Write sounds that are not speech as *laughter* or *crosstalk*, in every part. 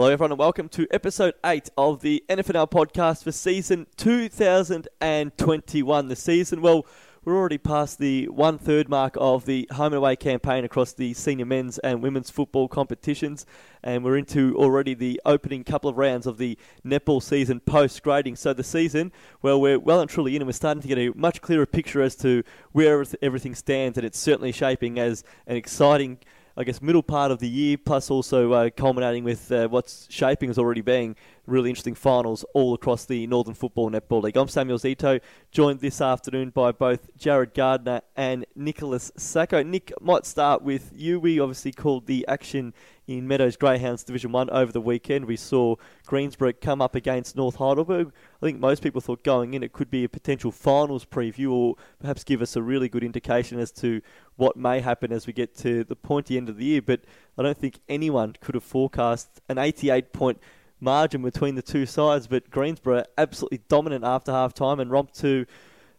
Hello, everyone, and welcome to episode 8 of the NFNL podcast for season 2021. The season, well, we're already past the one third mark of the home and away campaign across the senior men's and women's football competitions, and we're into already the opening couple of rounds of the netball season post grading. So the season, well, we're well and truly in, and we're starting to get a much clearer picture as to where everything stands, and it's certainly shaping as an exciting I guess, middle part of the year, plus also uh, culminating with uh, what's shaping as already being really interesting finals all across the Northern Football Netball League. I'm Samuel Zito, joined this afternoon by both Jared Gardner and Nicholas Sacco. Nick, might start with you. We obviously called the action in Meadows Greyhounds Division 1 over the weekend. We saw Greensborough come up against North Heidelberg. I think most people thought going in it could be a potential finals preview or perhaps give us a really good indication as to what may happen as we get to the pointy end of the year. But I don't think anyone could have forecast an 88 point margin between the two sides. But Greensborough absolutely dominant after half time and romped to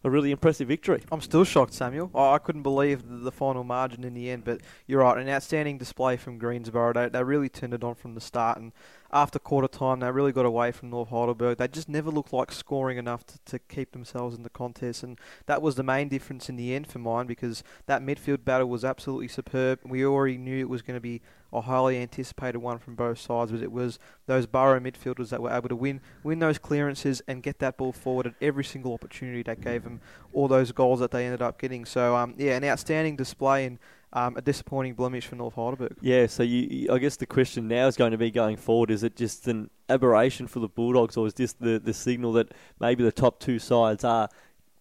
a really impressive victory. I'm still shocked, Samuel. I couldn't believe the final margin in the end, but you're right. An outstanding display from Greensborough. They, they really turned it on from the start, and after quarter time, they really got away from North Heidelberg. They just never looked like scoring enough to, to keep themselves in the contest, and that was the main difference in the end for mine because that midfield battle was absolutely superb. We already knew it was going to be a highly anticipated one from both sides, but it was those Borough midfielders that were able to win win those clearances and get that ball forward at every single opportunity that gave them all those goals that they ended up getting. So um, yeah, an outstanding display and um, a disappointing blemish for North Heidelberg. Yeah, so you, I guess the question now is going to be going forward: is it just an aberration for the Bulldogs, or is this the the signal that maybe the top two sides are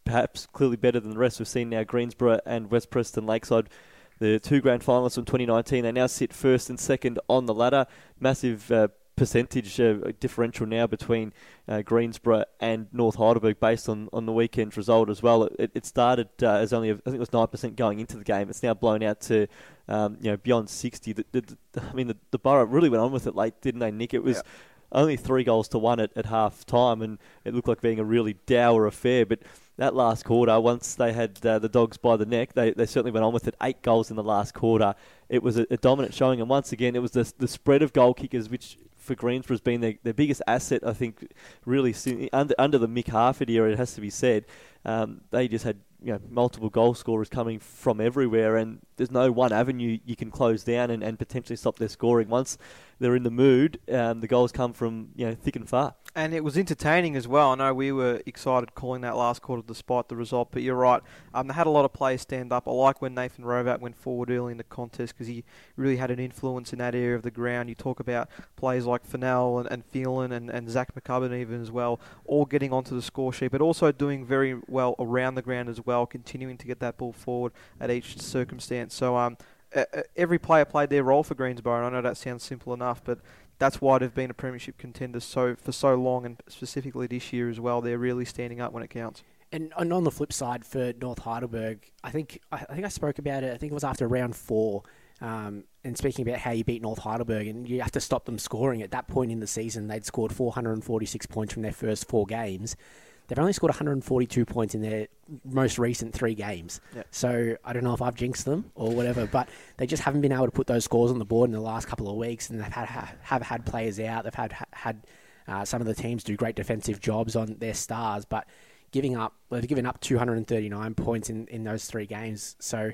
perhaps clearly better than the rest? We've seen now Greensborough and West Preston Lakeside. The two grand finalists from 2019, they now sit first and second on the ladder. Massive uh, percentage uh, differential now between uh, Greensborough and North Heidelberg based on, on the weekend's result as well. It, it started uh, as only, I think it was 9% going into the game. It's now blown out to um, you know beyond 60. The, the, the, I mean, the, the Borough really went on with it late, didn't they, Nick? It was. Only three goals to one at, at half time, and it looked like being a really dour affair. But that last quarter, once they had uh, the dogs by the neck, they, they certainly went on with it. Eight goals in the last quarter. It was a, a dominant showing, and once again, it was the, the spread of goal kickers, which for Greensborough has been their, their biggest asset, I think, really under, under the Mick Harford era, it has to be said. Um, they just had you know, multiple goal scorers coming from everywhere, and there's no one avenue you can close down and, and potentially stop their scoring. Once they're in the mood, um, the goals come from you know thick and far. And it was entertaining as well. I know we were excited calling that last quarter despite the result, but you're right. Um, they had a lot of players stand up. I like when Nathan Rovat went forward early in the contest because he really had an influence in that area of the ground. You talk about players like Fennell and, and Phelan and, and Zach McCubbin even as well, all getting onto the score sheet, but also doing very well around the ground as well, continuing to get that ball forward at each circumstance. So um, every player played their role for Greensborough, And I know that sounds simple enough, but that's why they've been a premiership contender so for so long, and specifically this year as well. They're really standing up when it counts. And on the flip side for North Heidelberg, I think I think I spoke about it. I think it was after round four, um, and speaking about how you beat North Heidelberg, and you have to stop them scoring. At that point in the season, they'd scored 446 points from their first four games. They've only scored 142 points in their most recent three games. Yep. So I don't know if I've jinxed them or whatever, but they just haven't been able to put those scores on the board in the last couple of weeks, and they've had have had players out. They've had had uh, some of the teams do great defensive jobs on their stars, but giving up they've given up 239 points in, in those three games. So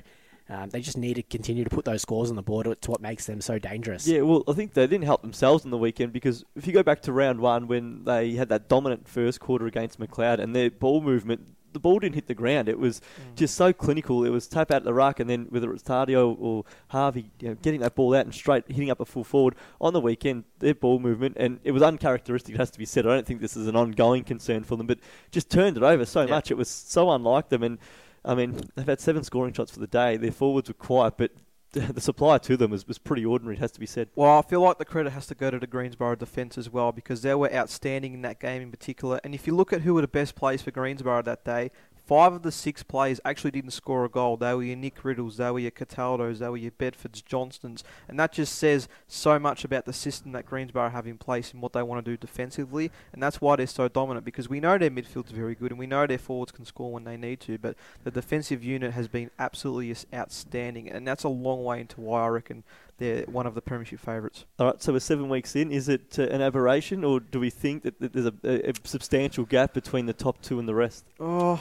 um, they just need to continue to put those scores on the board. It's what makes them so dangerous. Yeah, well, I think they didn't help themselves on the weekend because if you go back to round one when they had that dominant first quarter against Macleod and their ball movement, the ball didn't hit the ground. It was mm. just so clinical. It was tap out the ruck, and then whether it was Tardio or Harvey, you know, getting that ball out and straight hitting up a full forward on the weekend, their ball movement, and it was uncharacteristic. It has to be said. I don't think this is an ongoing concern for them, but just turned it over so much. It was so unlike them, and I mean, they've had seven scoring shots for the day. Their forwards were quiet, but *laughs* the supply to them was, was pretty ordinary, it has to be said. Well, I feel like the credit has to go to the Greensborough defence as well because they were outstanding in that game in particular. And if you look at who were the best players for Greensborough that day, Five of the six players actually didn't score a goal. They were your Nick Riddles, they were your Cataldos, they were your Bedfords, Johnstons, and that just says so much about the system that Greensborough have in place and what they want to do defensively, and that's why they're so dominant because we know their midfield's very good and we know their forwards can score when they need to, but the defensive unit has been absolutely outstanding, and that's a long way into why I reckon they're one of the premiership favourites. All right, so we're seven weeks in. Is it uh, an aberration, or do we think that, that there's a, a, substantial gap between the top two and the rest? Oh,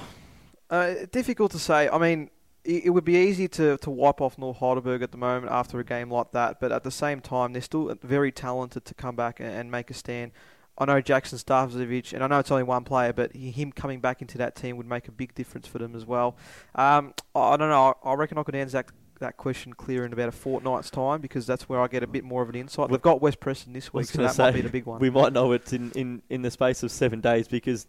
uh, difficult to say. I mean, it, it would be easy to, to wipe off North Heidelberg at the moment after a game like that, but at the same time, they're still very talented to come back and, and make a stand. I know Jackson Starcevic, and I know it's only one player, but him coming back into that team would make a big difference for them as well. Um, I don't know. I reckon I could answer that, that question clear in about a fortnight's time because that's where I get a bit more of an insight. They've got West Preston this week, so that say, might be the big one. We might know it in, in, in the space of seven days because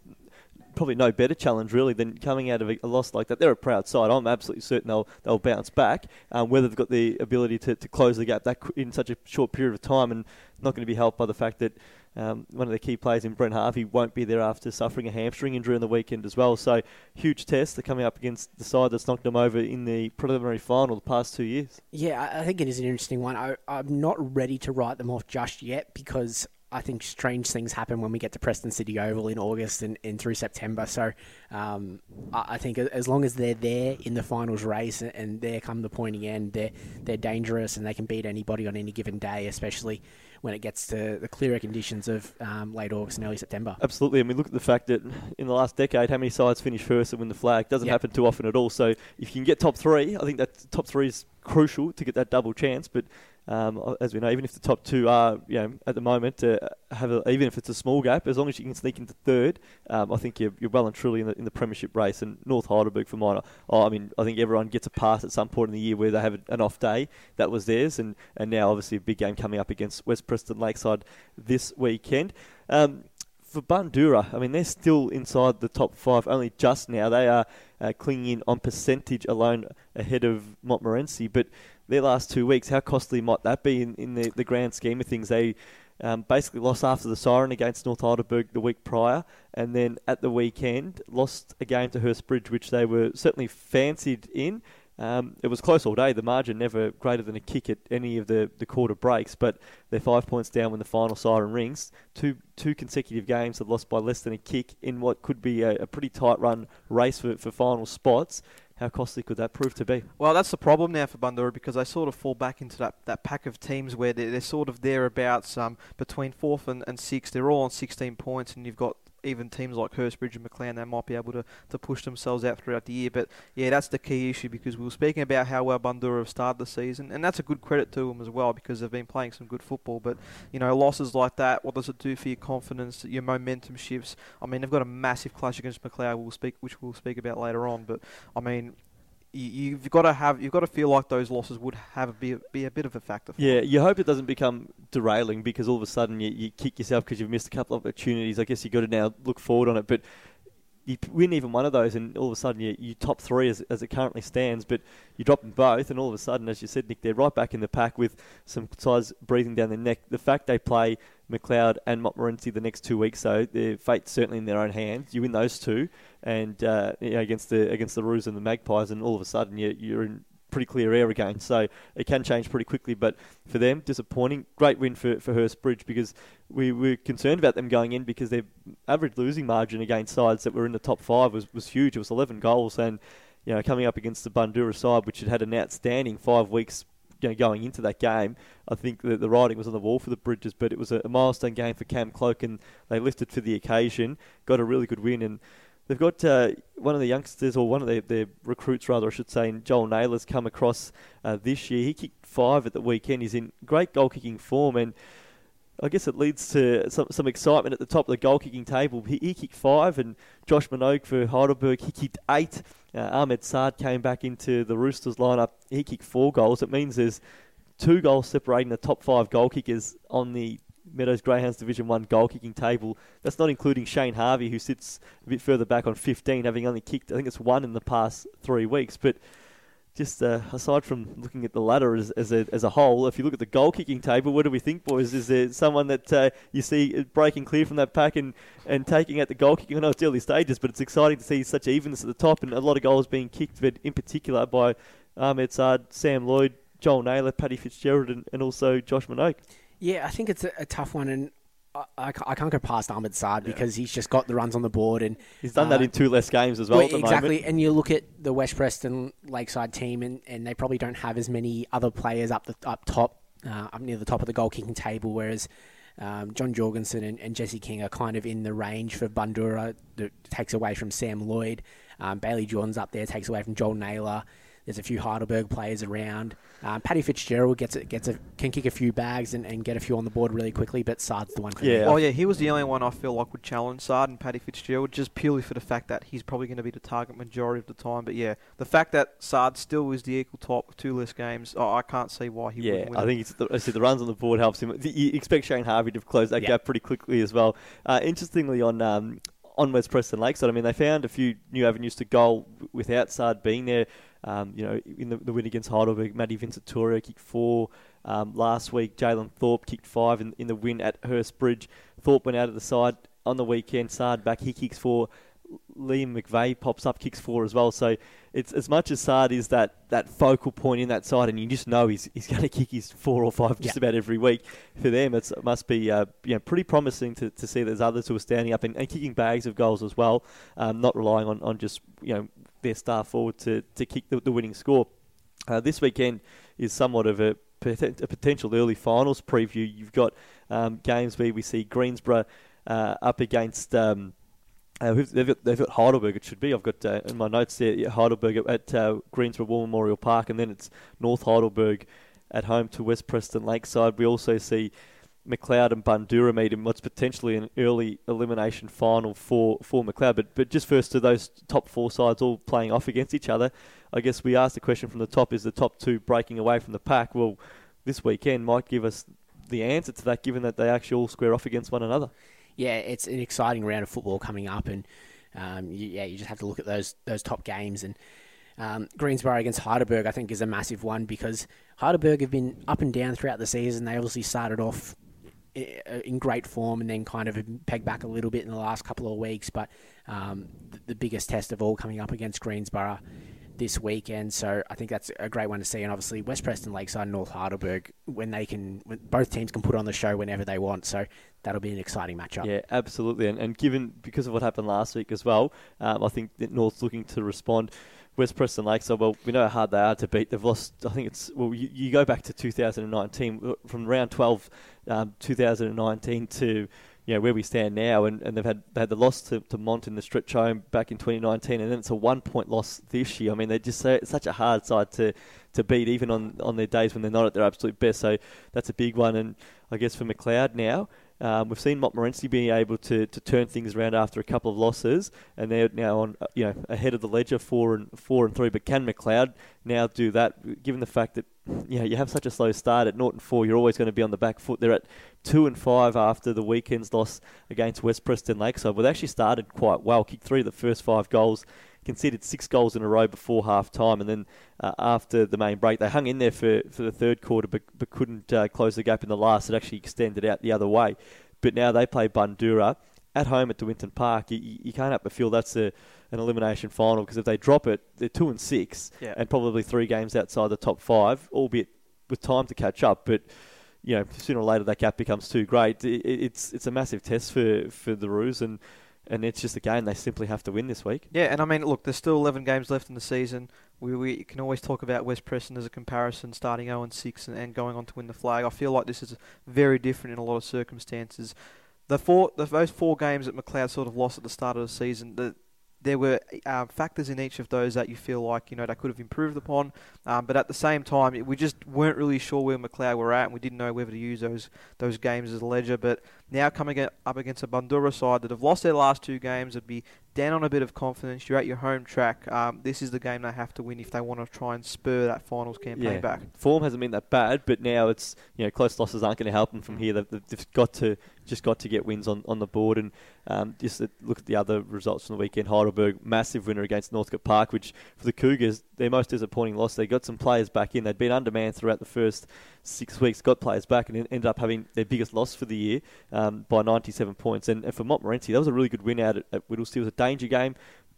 probably no better challenge really than coming out of a, loss like that. They're a proud side. I'm absolutely certain they'll they'll bounce back. Um, whether they've got the ability to, to close the gap that in such a short period of time, and not going to be helped by the fact that um, one of the key players in Brent Harvey won't be there after suffering a hamstring injury on the weekend as well. So huge test. They're coming up against the side that's knocked them over in the preliminary final the past two years. Yeah, I think it is an interesting one. I, I'm not ready to write them off just yet because I think strange things happen when we get to Preston City Oval in August and, and through September. So um, I, I, think as long as they're there in the finals race and, and they're come the pointy end, they're they're dangerous and they can beat anybody on any given day, especially when it gets to the clearer conditions of um, late August and early September. Absolutely, and we look at the fact that in the last decade, how many sides finish first and win the flag doesn't yep. happen too often at all. So if you can get top three, I think that top three is crucial to get that double chance. But um, as we know, even if the top two are, you know, at the moment, uh, have a, even if it's a small gap, as long as you can sneak into third, um, I think you're, you're well and truly in the, in the premiership race. And North Heidelberg for mine, oh, I mean, I think everyone gets a pass at some point in the year where they have an off day. That was theirs, and, and now obviously a big game coming up against West Preston Lakeside this weekend. Um, for Bundoora, I mean, they're still inside the top five only just now. They are uh, clinging on percentage alone ahead of Montmorency, but their last two weeks, how costly might that be in, in the, the grand scheme of things? They um, basically lost after the siren against North Heidelberg the week prior, and then at the weekend lost a game to Hurstbridge, which they were certainly fancied in. Um, it was close all day. The margin never greater than a kick at any of the, the quarter breaks, but they're five points down when the final siren rings. Two two consecutive games have lost by less than a kick in what could be a, a pretty tight run race for, for final spots. How costly could that prove to be? Well, that's the problem now for Bundoora because they sort of fall back into that, that pack of teams where they're, they're sort of thereabouts um, between fourth and, and sixth. They're all on 16 points, and you've got even teams like Hurstbridge and Maclean, they might be able to, to push themselves out throughout the year. But yeah, that's the key issue because we were speaking about how well Bundoora have started the season, and that's a good credit to them as well because they've been playing some good football. But you know, losses like that, what does it do for your confidence? Your momentum shifts. I mean, they've got a massive clash against Macleod, we'll speak, which we'll speak about later on. But I mean, you, have got to have you've got to feel like those losses would have be, a, be a bit of a factor. yeah, you hope it doesn't become derailing because all of a sudden you, you kick yourself because you've missed a couple of opportunities. I guess you've got to now look forward on it, but you win even one of those, and all of a sudden you, you top three as, as it currently stands, but you drop them both, and all of a sudden, as you said, Nick, they're right back in the pack with some sides breathing down their neck. The fact they play Macleod and Montmorency the next two weeks, so their fate's certainly in their own hands. You win those two, and uh, you know, against the against the Roos and the Magpies, and all of a sudden you, you're in pretty clear air again. So it can change pretty quickly. But for them, disappointing. Great win for, for Hurstbridge because we were concerned about them going in because their average losing margin against sides that were in the top five was, was huge. It was 11 goals. And, you know, coming up against the Bundoora side, which had had an outstanding five weeks you know, going into that game, I think the, the writing was on the wall for the Bridges, but it was a, milestone game for Cam Cloke, and they lifted for the occasion, got a really good win, and They've got uh, one of the youngsters, or one of their, their recruits, rather, I should say, Joel Naylor's come across uh, this year. He kicked five at the weekend. He's in great goal kicking form, and I guess it leads to some, some excitement at the top of the goal kicking table. He, he kicked five, and Josh Minogue for Heidelberg, he kicked eight. Uh, Ahmed Saad came back into the Roosters lineup. He kicked four goals. It means there's two goals separating the top five goal kickers on the Meadows Greyhounds Division 1 goal kicking table. That's not including Shane Harvey, who sits a bit further back on 15, having only kicked, I think it's one in the past three weeks. But just uh, aside from looking at the ladder as, as, a, as a whole, if you look at the goal kicking table, what do we think, boys? Is there someone that uh, you see breaking clear from that pack and, and taking out the goal kicking? I know it's early stages, but it's exciting to see such evenness at the top and a lot of goals being kicked, but in particular by Ahmed Saad, Sam Lloyd, Joel Naylor, Paddy Fitzgerald, and, and also Josh Minogue. Yeah, I think it's a, a tough one, and I, I, I, can't go past Ahmed Saad yeah. because he's just got the runs on the board, and he's done uh, that in two less games as well. well exactly, moment. and you look at the West Preston Lakeside team, and, and they probably don't have as many other players up the up top uh, up near the top of the goal kicking table, whereas um, John Jorgensen and, and, Jesse King are kind of in the range for Bundoora. That takes away from Sam Lloyd. Um, Bailey Johns up there takes away from Joel Naylor. There's a few Heidelberg players around. Um, Paddy Fitzgerald gets a, gets a, can kick a few bags and, and get a few on the board really quickly, but Saad's the one for yeah. me. Well, yeah, he was the only one I feel like would challenge Saad and Paddy Fitzgerald, just purely for the fact that he's probably going to be the target majority of the time. But yeah, the fact that Saad still is the equal top two list games, oh, I can't see why he yeah, wouldn't win I think it's the, I see the runs on the board helps him. You expect Shane Harvey to close that yeah. gap pretty quickly as well. Uh, interestingly, on um, on West Preston Lakeside, I mean, they found a few new avenues to goal without Saad being there. Um, you know, in the, the, win against Heidelberg, Matty Vincent-Torio kicked four. Um, last week, Jalen Thorpe kicked five in, in the win at Hurstbridge. Thorpe went out of the side on the weekend. Saad back, he kicks four. Liam McVeigh pops up, kicks four as well. So it's as much as Saad is that, that focal point in that side, and you just know he's, he's going *laughs* to kick his four or five just yeah. about every week. For them, it must be uh, you know, pretty promising to, to see there's others who are standing up and, and kicking bags of goals as well, um, not relying on, on just you know their star forward to, to kick the, the winning score. Uh, this weekend is somewhat of a, a, potential early finals preview. You've got um, games where we see Greensborough uh, up against. Um, uh, they've, got, they've got Heidelberg, it should be. I've got uh, in my notes there Heidelberg at, uh, Greensborough War Memorial Park, and then it's North Heidelberg at home to West Preston Lakeside. We also see Macleod and Bundoora meet in what's potentially an early elimination final for, for Macleod. But, but just first to those top four sides all playing off against each other, I guess we asked the question from the top is the top two breaking away from the pack? Well, this weekend might give us the answer to that, given that they actually all square off against one another yeah, it's an exciting round of football coming up, and um, you, yeah, you just have to look at those those top games and. Um, Greensborough against Heidelberg, I think, is a massive one because Heidelberg have been up and down throughout the season. They obviously started off in great form and then kind of pegged back a little bit in the last couple of weeks. But um, the biggest test of all coming up against Greensborough this weekend. So I think that's a great one to see. And obviously West Preston Lakeside, North Heidelberg, when they can, when both teams can put on the show whenever they want. So that'll be an exciting matchup. Yeah, absolutely. And, and given because of what happened last week as well, um, I think that North's looking to respond. West Preston Lakeside, well, we know how hard they are to beat. They've lost, I think it's, well, you, you go back to 2019, from round 12, um, 2019 to you know, where we stand now, and, and they've had they had the loss to, to Mont in the stretch home back in 2019, and then it's a one point loss this year. I mean, they're just it's such a hard side to, to beat, even on, on their days when they're not at their absolute best. So that's a big one, and I guess for Macleod now. Um, we've seen Montmorency being able to, to turn things around after a couple of losses, and they're now on you know ahead of the ledger, four and four and three. But can Macleod now do that? Given the fact that you know, you have such a slow start at Norton four, you're always going to be on the back foot. They're at two and five after the weekend's loss against West Preston Lakeside. Well, they actually started quite well, kicked three of the first five goals, conceded six goals in a row before half time, and then uh, after the main break, they hung in there for, for the third quarter, but, but couldn't uh, close the gap in the last. It actually extended out the other way. But now they play Bundoora at home at DeWinton Park. You, you can't help but feel that's a an elimination final because if they drop it, they're two and six, yeah. and probably three games outside the top five, albeit with time to catch up. But you know, sooner or later that gap becomes too great. It, it's it's a massive test for for the Roos and. And it's just a game they simply have to win this week. Yeah, and I mean, look, there's still 11 games left in the season. We, we can always talk about West Preston as a comparison, starting 0 and 6 and, and going on to win the flag. I feel like this is very different in a lot of circumstances. The four, the, those four games that Macleod sort of lost at the start of the season, the, there were uh, factors in each of those that you feel like you know they could have improved upon, um, but at the same time we just weren't really sure where Macleod were at, and we didn't know whether to use those those games as a ledger. But now coming up against a Bundoora side that have lost their last two games, would be down on a bit of confidence. You're at your home track. Um, this is the game they have to win if they want to try and spur that finals campaign yeah. back. Form hasn't been that bad, but now it's you know close losses aren't going to help them from here. They've, they've got to just got to get wins on, on the board and um, just look at the other results from the weekend. Heidelberg massive winner against Northcote Park, which for the Cougars their most disappointing loss. They got some players back in. They'd been undermanned throughout the first six weeks, got players back, and ended up having their biggest loss for the year um, by 97 points. And, and, for Montmorency, that was a really good win out at, at Whittlesea. It was a danger game.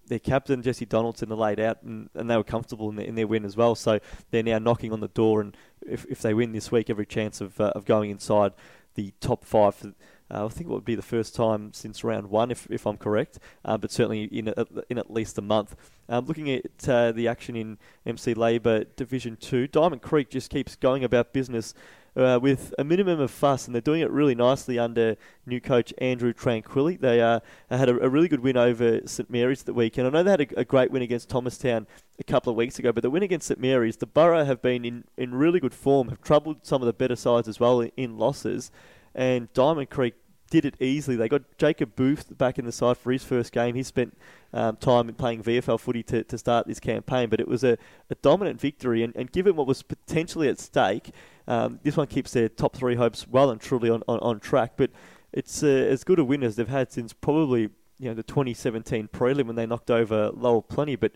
Their captain, Jesse Donaldson, the laid out, and, and they were comfortable in their, in their win as well. So they're now knocking on the door, and if, if they win this week, every chance of, uh, of going inside the top five for, I think it would be the first time since round one, if, if I'm correct, uh, but certainly in a, in at least a month. Um, looking at uh, the action in MC Labour Division Two, Diamond Creek just keeps going about business uh, with a minimum of fuss, and they're doing it really nicely under new coach Andrew Tranquilli. They uh, had a, a, really good win over St Mary's the weekend. I know they had a, a, great win against Thomastown a couple of weeks ago, but the win against St Mary's, the Borough have been in, in really good form, have troubled some of the better sides as well in, in losses, and Diamond Creek did it easily. They got Jacob Booth back in the side for his first game. He spent um, time playing VFL footy to, to start this campaign, but it was a, a dominant victory. And, and given what was potentially at stake, um, this one keeps their top three hopes well and truly on, on, on track. But it's uh, as good a win as they've had since probably you know the 2017 prelim when they knocked over Lower Plenty. But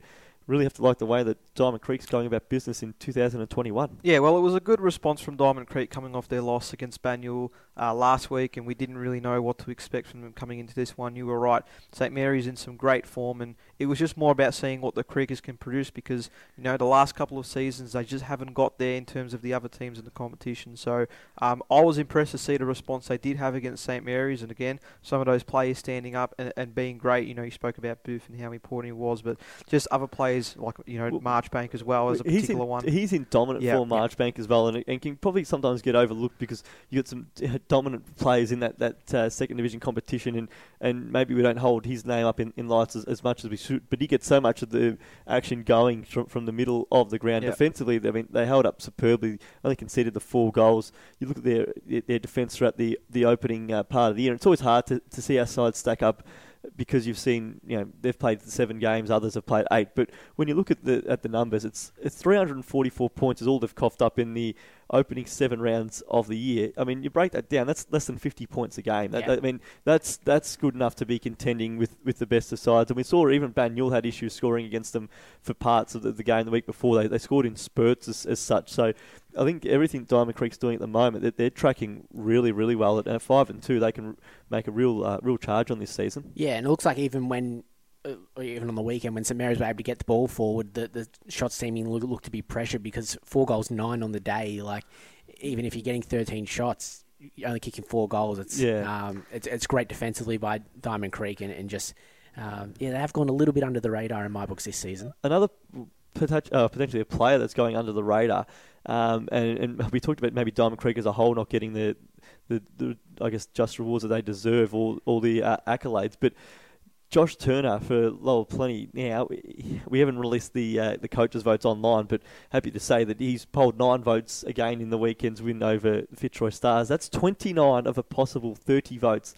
really have to like the way that Diamond Creek's going about business in 2021. Yeah, well, it was a good response from Diamond Creek coming off their loss against Banyule uh, last week, and we didn't really know what to expect from them coming into this one. You were right. St Mary's in some great form, and it was just more about seeing what the Creekers can produce because, you know, the last couple of seasons they just haven't got there in terms of the other teams in the competition. So um, I was impressed to see the response they did have against St Mary's, and again, some of those players standing up and, and being great. You know, you spoke about Booth and how important he was, but just other players like, you know, well, Marchbank as well as a particular in, one. He's in dominant yep. form, Marchbank as well, and, and can probably sometimes get overlooked because you got some *laughs* dominant players in that, that uh, second division competition, and, and maybe we don't hold his name up in, in lights as, as much as we should. But he gets so much of the action going from, from the middle of the ground. Yep. Defensively, I mean, they held up superbly. Only conceded the four goals. You look at their their defence throughout the the opening uh, part of the year. It's always hard to, to see our side stack up because you've seen, you know, they've played seven games, others have played eight. But when you look at the at the numbers, it's it's 344 points is all they've coughed up in the opening seven rounds of the year. I mean, you break that down, that's less than 50 points a game. That, yeah. I mean, that's that's good enough to be contending with, with the best of sides. And we saw even Banyule had issues scoring against them for parts of the, the game the week before. They, they scored in spurts as, as such. So I think everything Diamond Creek's doing at the moment, they're, they're tracking really, really well. At five and two, they can make a real, uh, real charge on this season. Yeah, and it looks like even when uh, even on the weekend when St Mary's were able to get the ball forward, the, the shots seeming look, look to be pressured because four goals, nine on the day. Like even if you're getting 13 shots, you're only kicking four goals. It's yeah. Um, it's, it's great defensively by Diamond Creek and, and just um, yeah, they have gone a little bit under the radar in my books this season. Another uh, potentially a player that's going under the radar, um, and, and, we talked about maybe Diamond Creek as a whole not getting the, the, the I guess just rewards that they deserve, all all the uh, accolades, but Josh Turner for Lower Plenty. Now we haven't released the uh, the coaches' votes online, but happy to say that he's polled nine votes again in the weekend's win over Fitzroy Stars. That's 29 of a possible 30 votes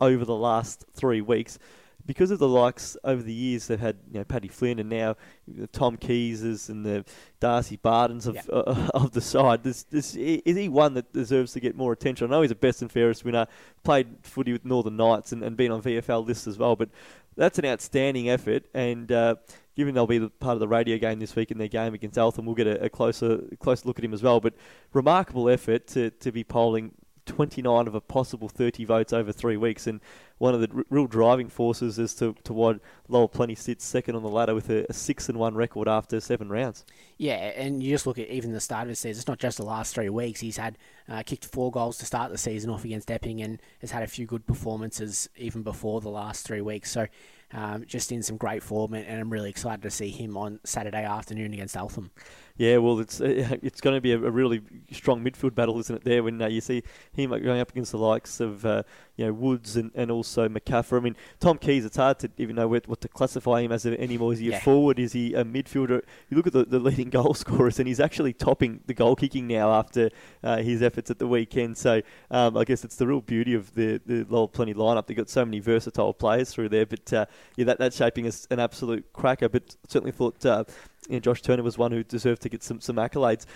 over the last three weeks. Because of the likes over the years, they've had you know, Paddy Flynn and now the Tom Keyses and the Darcy Bardens of uh, *laughs* of the side. This, this is he one that deserves to get more attention. I know he's a best and fairest winner, played footy with Northern Knights and, and been on VFL lists as well. But that's an outstanding effort, and uh, given they'll be part of the radio game this week in their game against Eltham, we'll get a, a closer closer look at him as well. But remarkable effort to, to be polling 29 of a possible 30 votes over three weeks, and one of the r- real driving forces as to, to why Lower Plenty sits second on the ladder with a, a, six and one record after seven rounds. Yeah, and you just look at even the start of the season. It's not just the last three weeks. He's had uh, kicked four goals to start the season off against Epping, and has had a few good performances even before the last three weeks. So. Um, just in some great form, and I'm really excited to see him on Saturday afternoon against Eltham. Yeah, well, it's uh, *laughs* it's going to be a, a, really strong midfield battle, isn't it? There when uh, you see him going up against the likes of uh, you know Woods and, and also McCaffrey. I mean, Tom Keys. It's hard to even know what, what to classify him as anymore. Is he yeah. a forward? Is he a midfielder? You look at the, the leading *laughs* goal scorers, and he's actually topping the goal kicking now after uh, his efforts at the weekend. So um, I guess it's the real beauty of the the Lower Plenty lineup. They've got so many versatile players through there, but uh, yeah, that that's shaping as an absolute cracker. But certainly thought uh, you know, Josh Turner was one who deserved to get some, some accolades.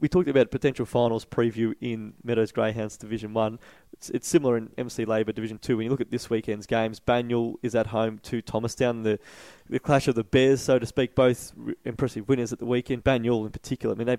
We talked about potential finals preview in Meadows Greyhounds Division 1. It's, it's similar in MC Labour Division 2. When you look at this weekend's games, Banyule is at home to Thomastown, the, the clash of the Bears, so to speak, both impressive winners at the weekend. Banyule in particular, I mean, they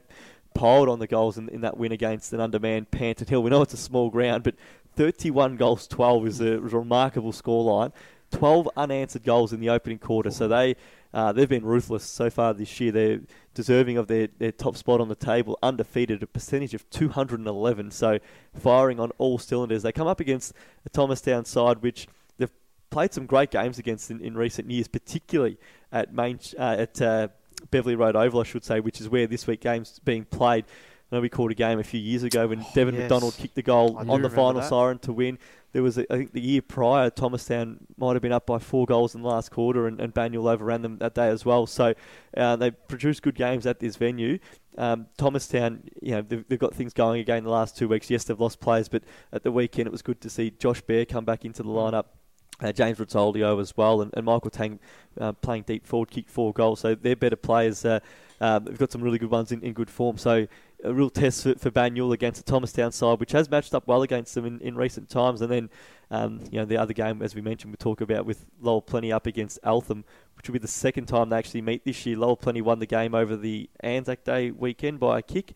piled on the goals in, in that win against an undermanned Panton Hill. We know it's a small ground, but 31 goals 12 is a, is a remarkable scoreline 12 unanswered goals in the opening quarter. So they uh, they've been ruthless so far this year. They're deserving of their, their top spot on the table, undefeated, a percentage of 211. So firing on all cylinders. They come up against a Thomastown side which they've played some great games against in, in recent years, particularly at main uh, at uh, Beverley Road Oval, I should say, which is where this week game's being played. I know we called a game a few years ago when Oh, Devon yes. McDonald kicked the goal I on the final that. siren to win. There was, a, I think, the year prior, Thomastown might have been up by four goals in the last quarter, and, and Banyule overran them that day as well. So uh, they produced good games at this venue. Um, Thomastown, you know, they've, they've got things going again the last two weeks. Yes, they've lost players, but at the weekend it was good to see Josh Bear come back into the lineup. Uh, James Rizzoldio as well, and, and Michael Tang uh, playing deep forward, kicked four goals. So they're better players. Uh, um, they've got some really good ones in, in good form. So a real test for, for Banyule against the Thomastown side, which has matched up well against them in, in recent times. And then, um, you know, the other game, as we mentioned, we talk about with Lower Plenty up against Eltham, which will be the second time they actually meet this year. Lower Plenty won the game over the Anzac Day weekend by a kick.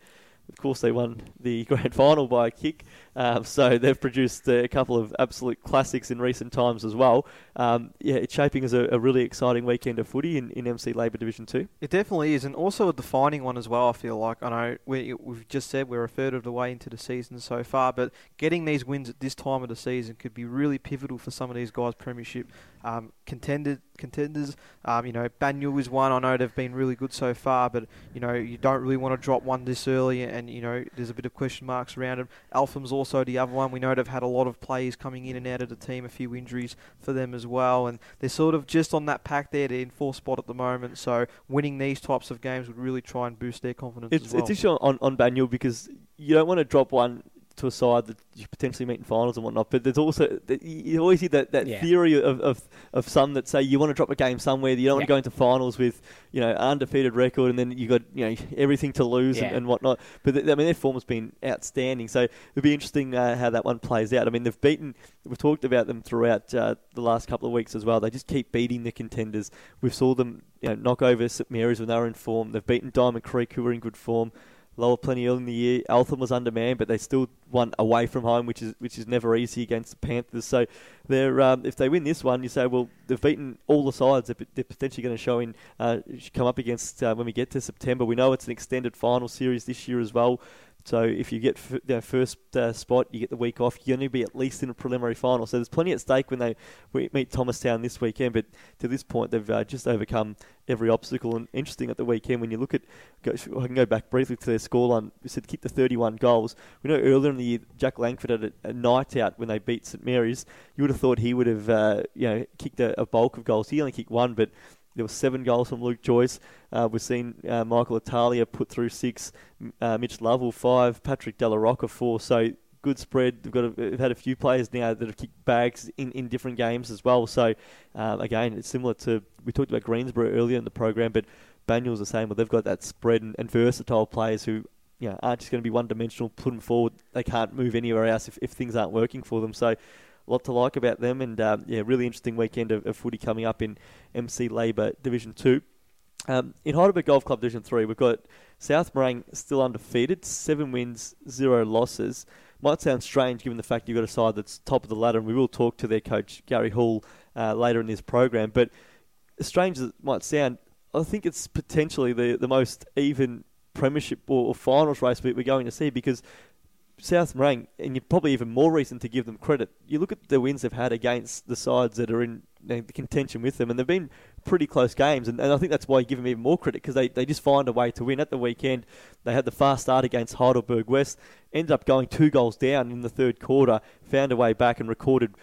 Of course, they won the *laughs* grand final by a kick, um, so they've produced a couple of absolute classics in recent times as well. Um, yeah, it's shaping as a, a really exciting weekend of footy in, in MC Labour Division Two. It definitely is, and also a defining one as well. I feel like I know we, we've just said we're a third of the way into the season so far, but getting these wins at this time of the season could be really pivotal for some of these guys' premiership um, contended contenders. Um, you know, Banyule is one. I know they've been really good so far, but you know you don't really want to drop one this early, and you know there's a bit of question marks around it. Eltham's also the other one. We know they've had a lot of players coming in and out of the team, a few injuries for them as well, and they're sort of just on that pack there, they're in fourth spot at the moment. So winning these types of games would really try and boost their confidence It's as well. it's interesting on on Banyule because you don't want to drop one to a side that you potentially meet in finals and whatnot. But there's also you always hear that, that Yeah. theory of, of of some that say you want to drop a game somewhere that you don't want to go into finals with you know undefeated record and then you got you know everything to lose and, Yeah. and whatnot. But th- I mean their form has been outstanding. So it'll be interesting uh, how that one plays out. I mean they've beaten. We've talked about them throughout uh, the last couple of weeks as well. They just keep beating the contenders. We saw them you know knock over St Mary's when they were in form. They've beaten Diamond Creek who were in good form. Lower plenty early in the year. Eltham was undermanned, but they still won away from home, which is which is never easy against the Panthers. So they're um, if they win this one, you say, well, they've beaten all the sides they're potentially going to show in uh, come up against uh, when we get to September. We know it's an extended final series this year as well. So if you get f- know, first uh, spot, you get the week off. You're going to be at least in a preliminary final. So there's plenty at stake when they meet Thomastown this weekend. But to this point, they've uh, just overcome every obstacle. And interesting at the weekend when you look at, go, I can go back briefly to their scoreline. We said kick the 31 goals. We know earlier in the year, Jack Langford had a, a night out when they beat St Mary's. You would have thought he would have uh, you know kicked a, a bulk of goals. He only kicked one, but there were seven goals from Luke Joyce. Uh, we've seen uh, Michael Italia put through six, uh, Mitch Lovell five, Patrick Della Rocca four. So good spread. They've got a, they've had a few players now that have kicked bags in, in different games as well. So um, again, it's similar to we talked about Greensborough earlier in the program, but Banyule's the same. Well, they've got that spread and, and versatile players who you know, aren't just going to be one dimensional. Put them forward, they can't move anywhere else if, if things aren't working for them. So lot to like about them, and um, yeah, really interesting weekend of, of footy coming up in MC Labour Division Two. Um, in Heidelberg Golf Club Division Three, we've got South Morang still undefeated, seven wins, zero losses. Might sound strange given the fact you've got a side that's top of the ladder, and we will talk to their coach Gary Hall uh, later in this program. But as strange as it might sound, I think it's potentially the the most even premiership or, finals race we- we're going to see because South Morang, and you're probably even more reason to give them credit. You look at the wins they've had against the sides that are in you know, contention with them, and they've been pretty close games. And, and I think that's why you give them even more credit because they, they just find a way to win. At the weekend, they had the fast start against Heidelberg West, ended up going two goals down in the third quarter, found a way back and recorded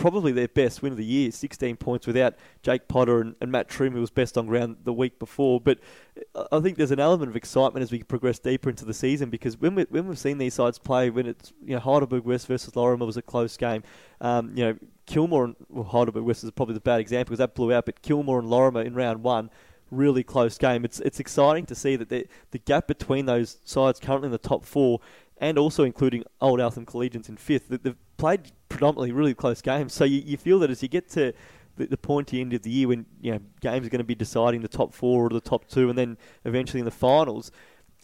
probably their best win of the year, 16 points without Jake Potter and, and Matt Trim, who was best on ground the week before. But I- I think there's an element of excitement as we progress deeper into the season because when, we, when we've seen these sides play, when it's you know Heidelberg West versus Lorimer was a close game, um, you know Kilmore and well, Heidelberg West is probably the bad example because that blew out, but Kilmore and Lorimer in round one. Really close game. It's it's exciting to see that the, the gap between those sides currently in the top four, and also including Old Eltham Collegians in fifth, that they've played predominantly really close games. So you, you feel that as you get to the, the pointy end of the year when you know games are going to be deciding the top four or the top two, and then eventually in the finals,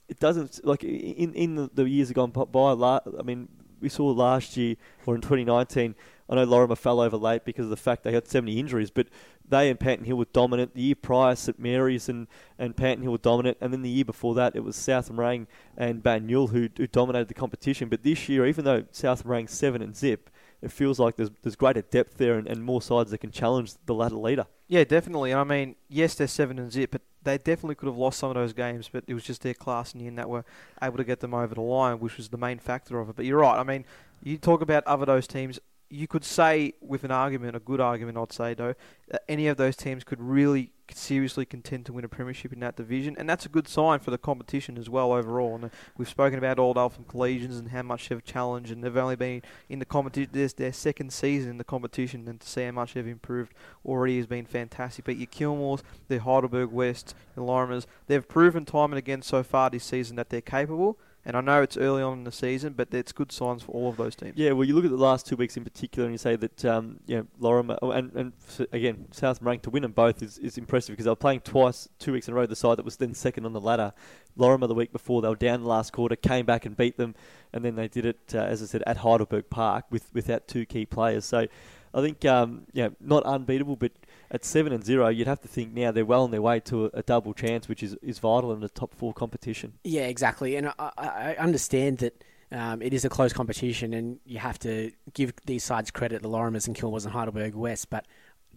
it doesn't like in in the, years that gone by. I mean, we saw last year or in 2019 I know Lorimer fell over late because of the fact they had so many injuries, but they and Panton Hill were dominant. The year prior, St Mary's and, and Panton Hill were dominant, and then the year before that, it was South Morang and Banyule who, who dominated the competition. But this year, even though South Morang's seven and zip, it feels like there's there's greater depth there and, and more sides that can challenge the ladder leader. Yeah, definitely. I mean, yes, they're seven and zip, but they definitely could have lost some of those games. But it was just their class in the end that were able to get them over the line, which was the main factor of it. But you're right. I mean, you talk about other those teams. You could say, with an argument, a good argument, I'd say though, that any of those teams could really seriously contend to win a premiership in that division, and that's a good sign for the competition as well overall. And uh, we've spoken about Old Eltham Collegians and how much they've challenged, and they've only been in the competition. There's their second season in the competition, and to see how much they've improved already has been fantastic. But your Kilmores, the Heidelberg West, the Lorimers, they've proven time and again so far this season that they're capable. And I know it's early on in the season, but it's good signs for all of those teams. Yeah, well, you look at the last two weeks in particular, and you say that um, you know Lorimer oh, and and again South Morang to win them both is, is impressive because they were playing twice, two weeks in a row. The side that was then second on the ladder, Lorimer the week before they were down the last quarter, came back and beat them, and then they did it uh, as I said at Heidelberg Park with without two key players. So I think um, yeah, not unbeatable, but at seven and zero, you'd have to think now they're well on their way to a, double chance, which is, is vital in the top four competition. Yeah, exactly. And I, I understand that um, it is a close competition, and you have to give these sides credit, the Lorimers and Kilmores and Heidelberg West, but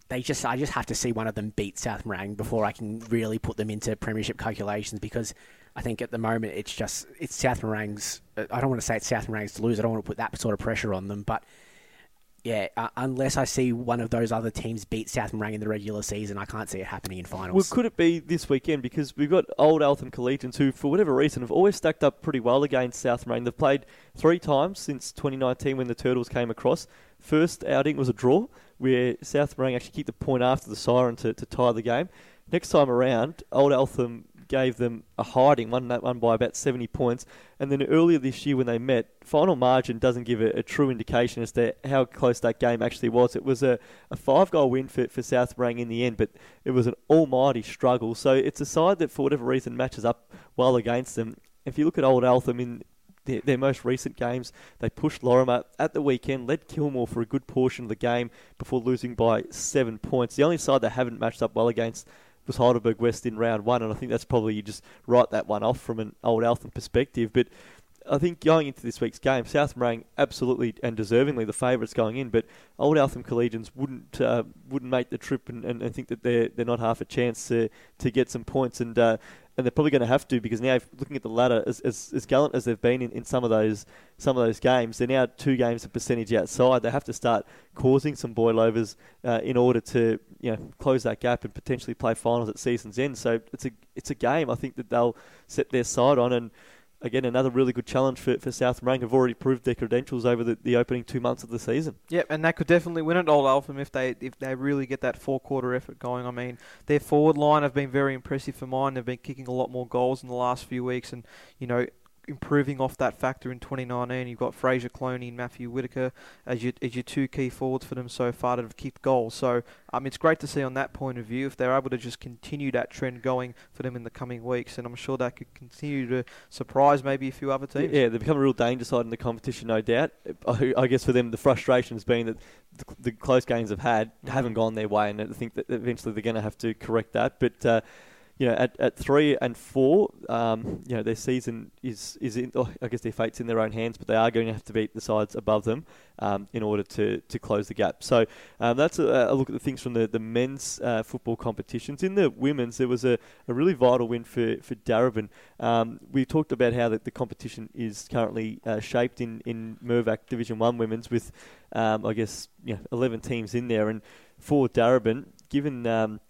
they just I just have to see one of them beat South Morang before I can really put them into premiership calculations because I think at the moment it's just it's South Morang's. I don't want to say it's South Morang's to lose. I don't want to put that sort of pressure on them, but yeah, uh, unless I see one of those other teams beat South Morang in the regular season, I can't see it happening in finals. Well, could it be this weekend? Because we've got old Eltham Collegians who, for whatever reason, have always stacked up pretty well against South Morang. They've played three times since 2019 when the Turtles came across. First outing was a draw, where South Morang actually kicked the point after the siren to, to tie the game. Next time around, Old Eltham gave them a hiding, won that one by about 70 points. And then earlier this year when they met, final margin doesn't give a, a true indication as to how close that game actually was. It was a, a five goal win for, for South Morang in the end, but it was an almighty struggle. So it's a side that, for whatever reason, matches up well against them. If you look at Old Eltham in their, their, most recent games, they pushed Lorimer at the weekend, led Kilmore for a good portion of the game before losing by seven points. The only side they haven't matched up well against was Heidelberg West in round one, and I think that's probably you just write that one off from an old Eltham perspective. But I think going into this week's game, South Morang absolutely and deservingly the favourites going in, but Old Eltham Collegians wouldn't uh, wouldn't make the trip and, and, and, think that they're they're not half a chance to to get some points and. Uh, and they're probably going to have to because now looking at the ladder, as, as, as gallant as they've been in, in some of those some of those games, they're now two games of percentage outside. They have to start causing some boilovers uh, in order to you know close that gap and potentially play finals at season's end. So it's a it's a game I think that they'll set their side on and again, another really good challenge for, for South Morang. Have already proved their credentials over the, the opening two months of the season. Yep, and they could definitely win at Old Eltham if they if they really get that four quarter effort going. I mean, their forward line have been very impressive for mine. They've been kicking a lot more goals in the last few weeks, and you know improving off that factor in 2019. You've got Fraser Cloney and Matthew Whitaker as your, as your two key forwards for them so far that have kicked goals. So um, it's great to see on that point of view if they're able to just continue that trend going for them in the coming weeks. And I'm sure that could continue to surprise maybe a few other teams. Yeah, they've become a real danger side in the competition, no doubt. I guess for them, the frustration has been that the, the close games have had haven't gone their way, and I think that eventually they're going to have to correct that. But uh, you know, at, at three and four, um, you know, their season is is in. Oh, I guess their fate's in their own hands, but they are going to have to beat the sides above them um, in order to, to close the gap. So um, that's a, a, look at the things from the the men's uh, football competitions. In the women's, there was a, a really vital win for for Darebin. Um, we talked about how the, the competition is currently uh, shaped in in Mirvac Division One women's with, um, I guess, you know, eleven teams in there, and for Darebin, given um,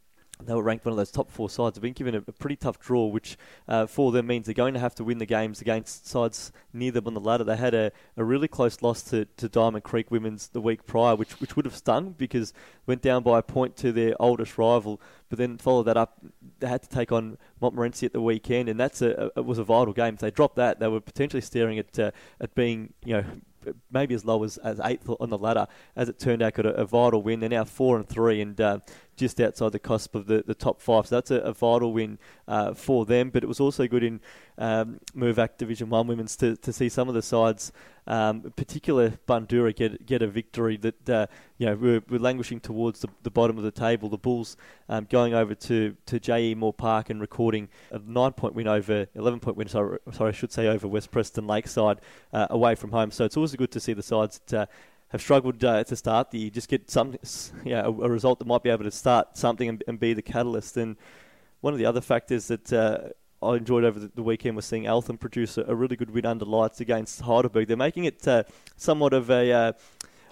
they were ranked one of those top four sides. They've been given a, a pretty tough draw, which uh, for them means they're going to have to win the games against sides near them on the ladder. They had a, a really close loss to, to Diamond Creek Women's the week prior, which which would have stung because went down by a point to their oldest rival, but then followed that up. They had to take on Montmorency at the weekend, and that's a, a was a vital game. If they dropped that, they were potentially staring at uh, at being you know maybe as low as, as eighth on the ladder. As it turned out, got a, a vital win. They're now four and three, and uh, just outside the cusp of the, the top five. So that's a, a vital win uh, for them. But it was also good in um, Mirvac Division One women's to, to see some of the sides, um, in particular Bundoora, get get a victory that uh, you know we're, we're languishing towards the, the bottom of the table. The Bulls um, going over to to JE Moore Park and recording a nine point win over eleven point win. Sorry, sorry I should say over West Preston Lakeside uh, away from home. So it's always good to see the sides that, uh, have struggled uh, to start the just get some, yeah, a, a, result that might be able to start something and, and, be the catalyst. And one of the other factors that uh, I enjoyed over the, the, weekend was seeing Eltham produce a, a, really good win under lights against Heidelberg. They're making it uh, somewhat of a uh,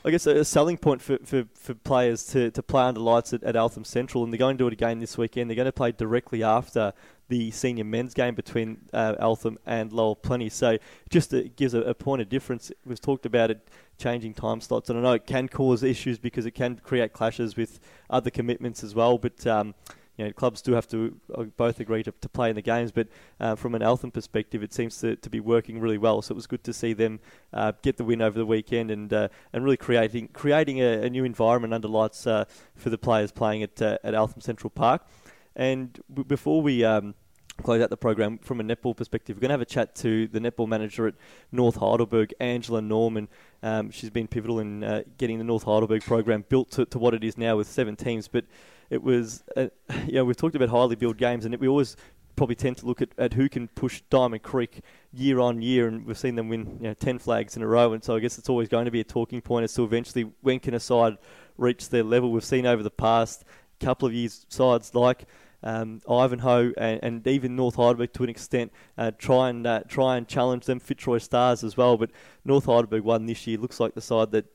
I guess a selling point for, for, for players to, to play under lights at, at Eltham Central, and they're going to do it again this weekend. They're going to play directly after the senior men's game between uh, Eltham and Lower Plenty. So just it gives a, a, point of difference. We've talked about it changing time slots, and I know it can cause issues because it can create clashes with other commitments as well. But um, you know, clubs do have to uh, both agree to, to play in the games, but uh, from an Eltham perspective, it seems to, to be working really well. So it was good to see them uh, get the win over the weekend and uh, and really creating creating a, a new environment under lights uh, for the players playing at uh, at Eltham Central Park. And before we um, close out the program from a netball perspective, we're going to have a chat to the netball manager at North Heidelberg, Angela Norman. Um, she's been pivotal in getting the North Heidelberg program built to, to what it is now with seven teams, but it was, uh, *laughs* you know, we've talked about highly built games, and we always probably tend to look at, at who can push Diamond Creek year on year, and we've seen them win you know, 10 flags in a row, and so I guess it's always going to be a talking point as to eventually when can a side reach their level. We've seen over the past couple of years sides like um, Ivanhoe and, and, even North Heidelberg to an extent uh, try and uh, try and challenge them Fitzroy Stars as well. But North Heidelberg won this year. Looks like the side that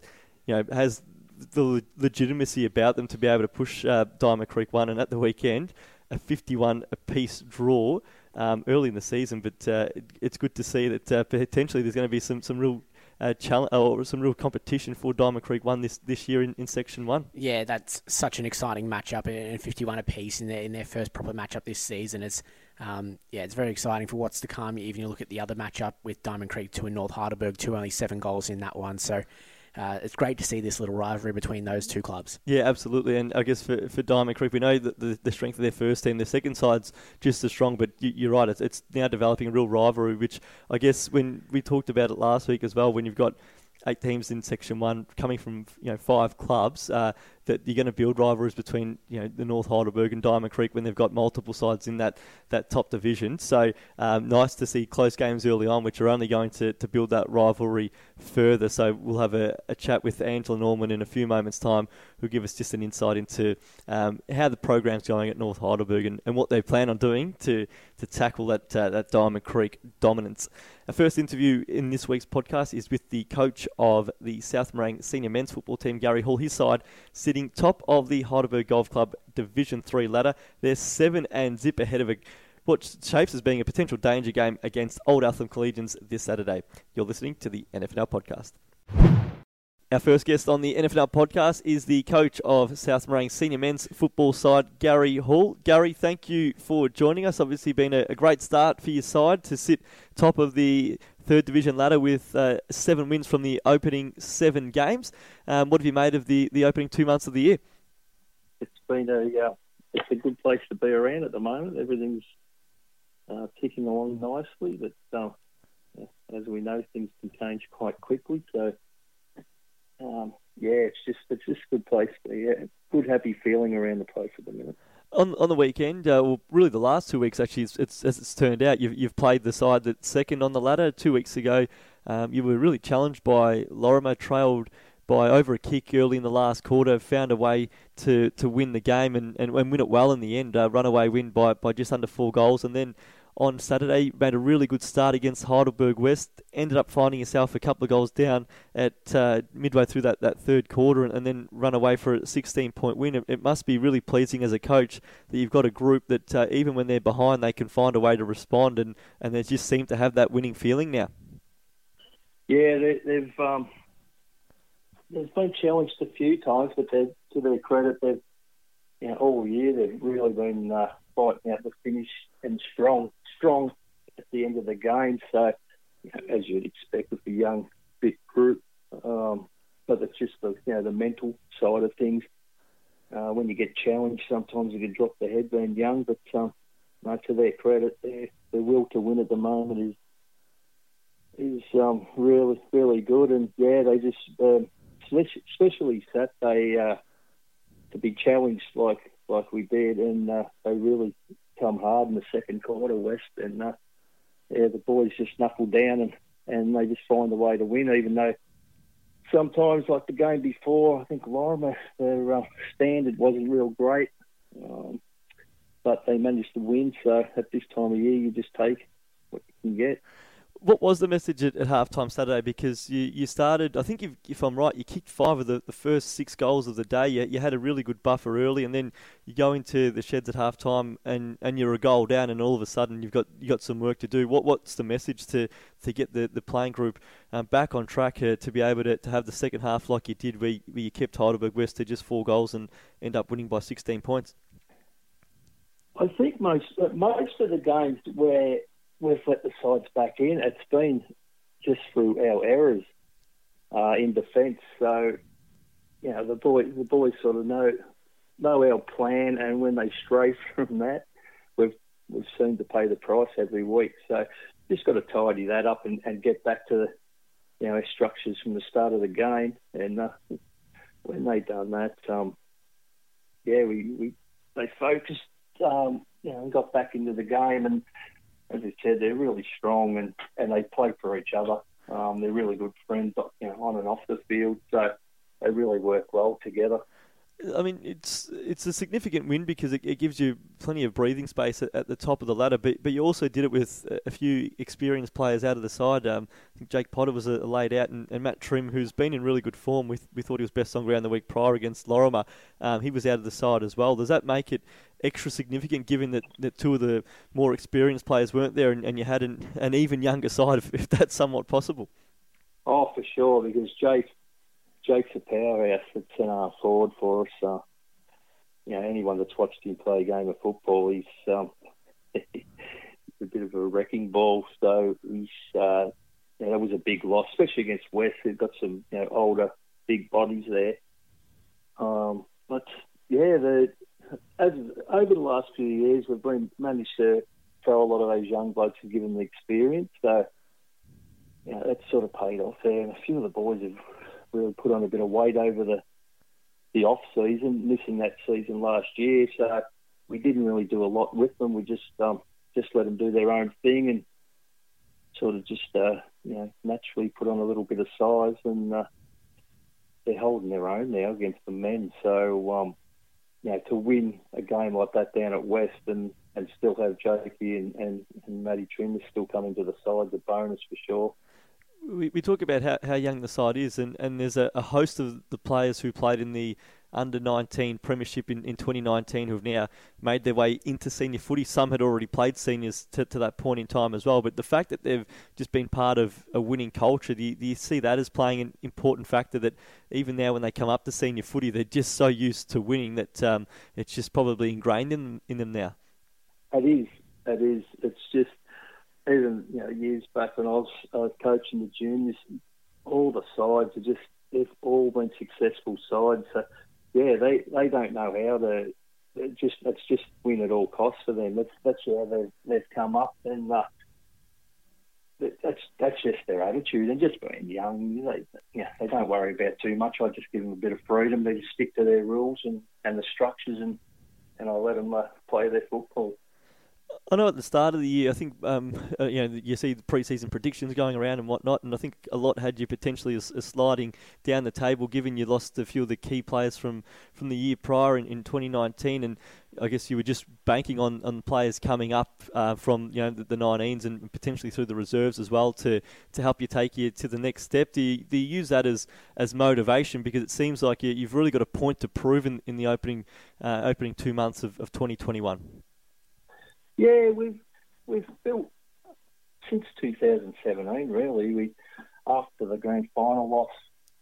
you know has the legitimacy about them to be able to push uh, Diamond Creek one, and at the weekend, a 51 apiece draw um, early in the season. But uh, it, it's good to see that uh, potentially there's going to be some some real. Uh, challenge or some real competition for Diamond Creek one this, this year in, in Section One. Yeah, that's such an exciting matchup and 51 apiece in their in their first proper matchup this season. It's um, yeah, it's very exciting for what's to come. Even you look at the other matchup with Diamond Creek two and North Heidelberg, two only seven goals in that one. So uh, it's great to see this little rivalry between those two clubs. Yeah, absolutely. And I guess for, for Diamond Creek, we know that the, the strength of their first team, their second side's just as strong, but you, are right, it's, it's now developing a real rivalry, which I guess when we talked about it last week as well, when you've got eight teams in Section One, coming from you know five clubs, uh, that you're going to build rivalries between you know the North Heidelberg and Diamond Creek when they've got multiple sides in that that top division. So um, nice to see close games early on, which are only going to, to build that rivalry further. So we'll have a, a chat with Angela Norman in a few moments' time, who'll give us just an insight into um, how the program's going at North Heidelberg and, and what they plan on doing to to tackle that uh, that Diamond Creek dominance. Our first interview in this week's podcast is with the coach of the South Morang senior men's football team, Gary Hall. His side sitting top of the Heidelberg Golf Club Division 3 ladder. They're seven and zip ahead of a, what shapes as being a potential danger game against Old Eltham Collegians this Saturday. You're listening to the NFNL podcast. Our first guest on the NFNL podcast is the coach of South Morang senior men's football side, Gary Hall. Gary, thank you for joining us. Obviously, been a, a great start for your side to sit top of the third division ladder with uh, seven wins from the opening seven games. Um, what have you made of the, the opening two months of the year? It's been a uh, it's a good place to be around at the moment. Everything's uh, ticking along nicely, but uh, as we know, things can change quite quickly. So yeah, it's just it's just a good place. Yeah, good happy feeling around the place at the minute on on the weekend, uh, well, really the last two weeks actually, it's, it's, as it's turned out, you've, you've played the side that's second on the ladder. Two weeks ago, um, you were really challenged by Lorimer, trailed by over a kick early in the last quarter, found a way to, to win the game and, and, and win it well in the end. Uh, runaway win by, by just under four goals, and then on Saturday. Made a really good start against Heidelberg West. Ended up finding yourself a couple of goals down at uh, midway through that, that third quarter and, and, then run away for a 16 point win. It, it, must be really pleasing as a coach that you've got a group that uh, even when they're behind, they can find a way to respond and, and they just seem to have that winning feeling now. Yeah, they, they've. Um, they've been challenged a few times, but to their credit, they've you know, all year they've really been uh, fighting out the finish and strong strong at the end of the game. So, you know, as you'd expect with a young, fit group, um, but it's just the you know the mental side of things. uh, when you get challenged, sometimes you can drop the head being young. But um, no, to their credit, their, their will to win at the moment is is um, really really good. And yeah, they just um, especially Saturday uh, to be challenged like like we did, and uh, they really come hard in the second quarter, West, and uh, yeah, the boys just knuckle down and and they just find a way to win, even though sometimes, like the game before, I think Lorimer, their uh, standard wasn't real great, um, but they managed to win. So at this time of year, you just take what you can get what was the message at, at halftime Saturday? Because you, you started, I think if, if I'm right, you kicked five of the, the first six goals of the day. You, you had a really good buffer early, and then you go into the sheds at halftime, and, and you're a goal down, and all of a sudden you've got you got some work to do. What what's the message to, to get the, the playing group um, back on track uh, to be able to, to have the second half like you did, where, where you kept Heidelberg West to just four goals and end up winning by 16 points? I think most most of the games where we've let the sides back in. It's been just through our errors uh, in defence. So, you know, the boys the boys sort of know know our plan, and when they stray *laughs* from that, we've we've seemed to pay the price every week. So, just got to tidy that up and, and get back to the you know our structures from the start of the game. And uh, when they done that, um, yeah, we, we they focused, um, you know, and got back into the game and as I said, they're really strong and, and they play for each other. Um, they're really good friends, you know, on and off the field. So they really work well together. I mean, it's it's a significant win because it, it gives you plenty of breathing space at, at, the top of the ladder. But but you also did it with a few experienced players out of the side. Um, I think Jake Potter was uh, laid out, and, and, Matt Trim, who's been in really good form. We, we thought he was best on ground the week prior against Lorimer. Um, he was out of the side as well. Does that make it extra significant, given that, that two of the more experienced players weren't there, and, and you had an, an even younger side, if, if that's somewhat possible? Oh, for sure, because Jake Jake's a powerhouse at centre forward for us. Uh, you know, anyone that's watched him play a game of football, he's um, *laughs* a bit of a wrecking ball. So he's uh, know, that was a big loss, especially against West. They've got some you know older, big bodies there. Um, but yeah, the as over the last few years, we've been managed to throw a lot of those young blokes and give them the experience. So yeah, that's sort of paid off there. And a few of the boys have really put on a bit of weight over the the off season, missing that season last year. So we didn't really do a lot with them. We just um, just let them do their own thing and sort of just uh, you know naturally put on a little bit of size and uh, they're holding their own now against the men. So um, you know to win a game like that down at West and, and still have Jakey and, and, and Matty Trim still coming to the side, a bonus for sure we, we talk about how, how young the side is, and, and there's a, a host of the players who played in the under 19 premiership in, in 2019 who have now made their way into senior footy. Some had already played seniors to, to that point in time as well. But the fact that they've just been part of a winning culture, do you, do you see that as playing an important factor that even now when they come up to senior footy, they're just so used to winning that um, it's just probably ingrained in, in them now? It is. It is. It's just even you know years back when I was uh, coaching the juniors, all the sides are just they've all been successful sides. So yeah, they they don't know how to. Just it's just win at all costs for them. That's that's how they've they've come up, and uh, that's that's just their attitude. And just being young, they yeah they don't worry about too much. I just give them a bit of freedom. They just stick to their rules and, and the structures, and and I let them uh, play their football. I know at the start of the year, I think um, *laughs* uh, you know you see the preseason predictions going around and whatnot, and I think a lot had you potentially as, as sliding down the table, given you lost a few of the key players from, from the year prior in, in 2019, and I guess you were just banking on, on players coming up uh, from you know the, the 19s and potentially through the reserves as well to, to help you take you to the next step. Do you, do you use that as, as motivation because it seems like you, have really got a point to prove in, in the opening uh, opening two months of, of 2021? Yeah, we've we've built since 2017. Really, we after the grand final loss,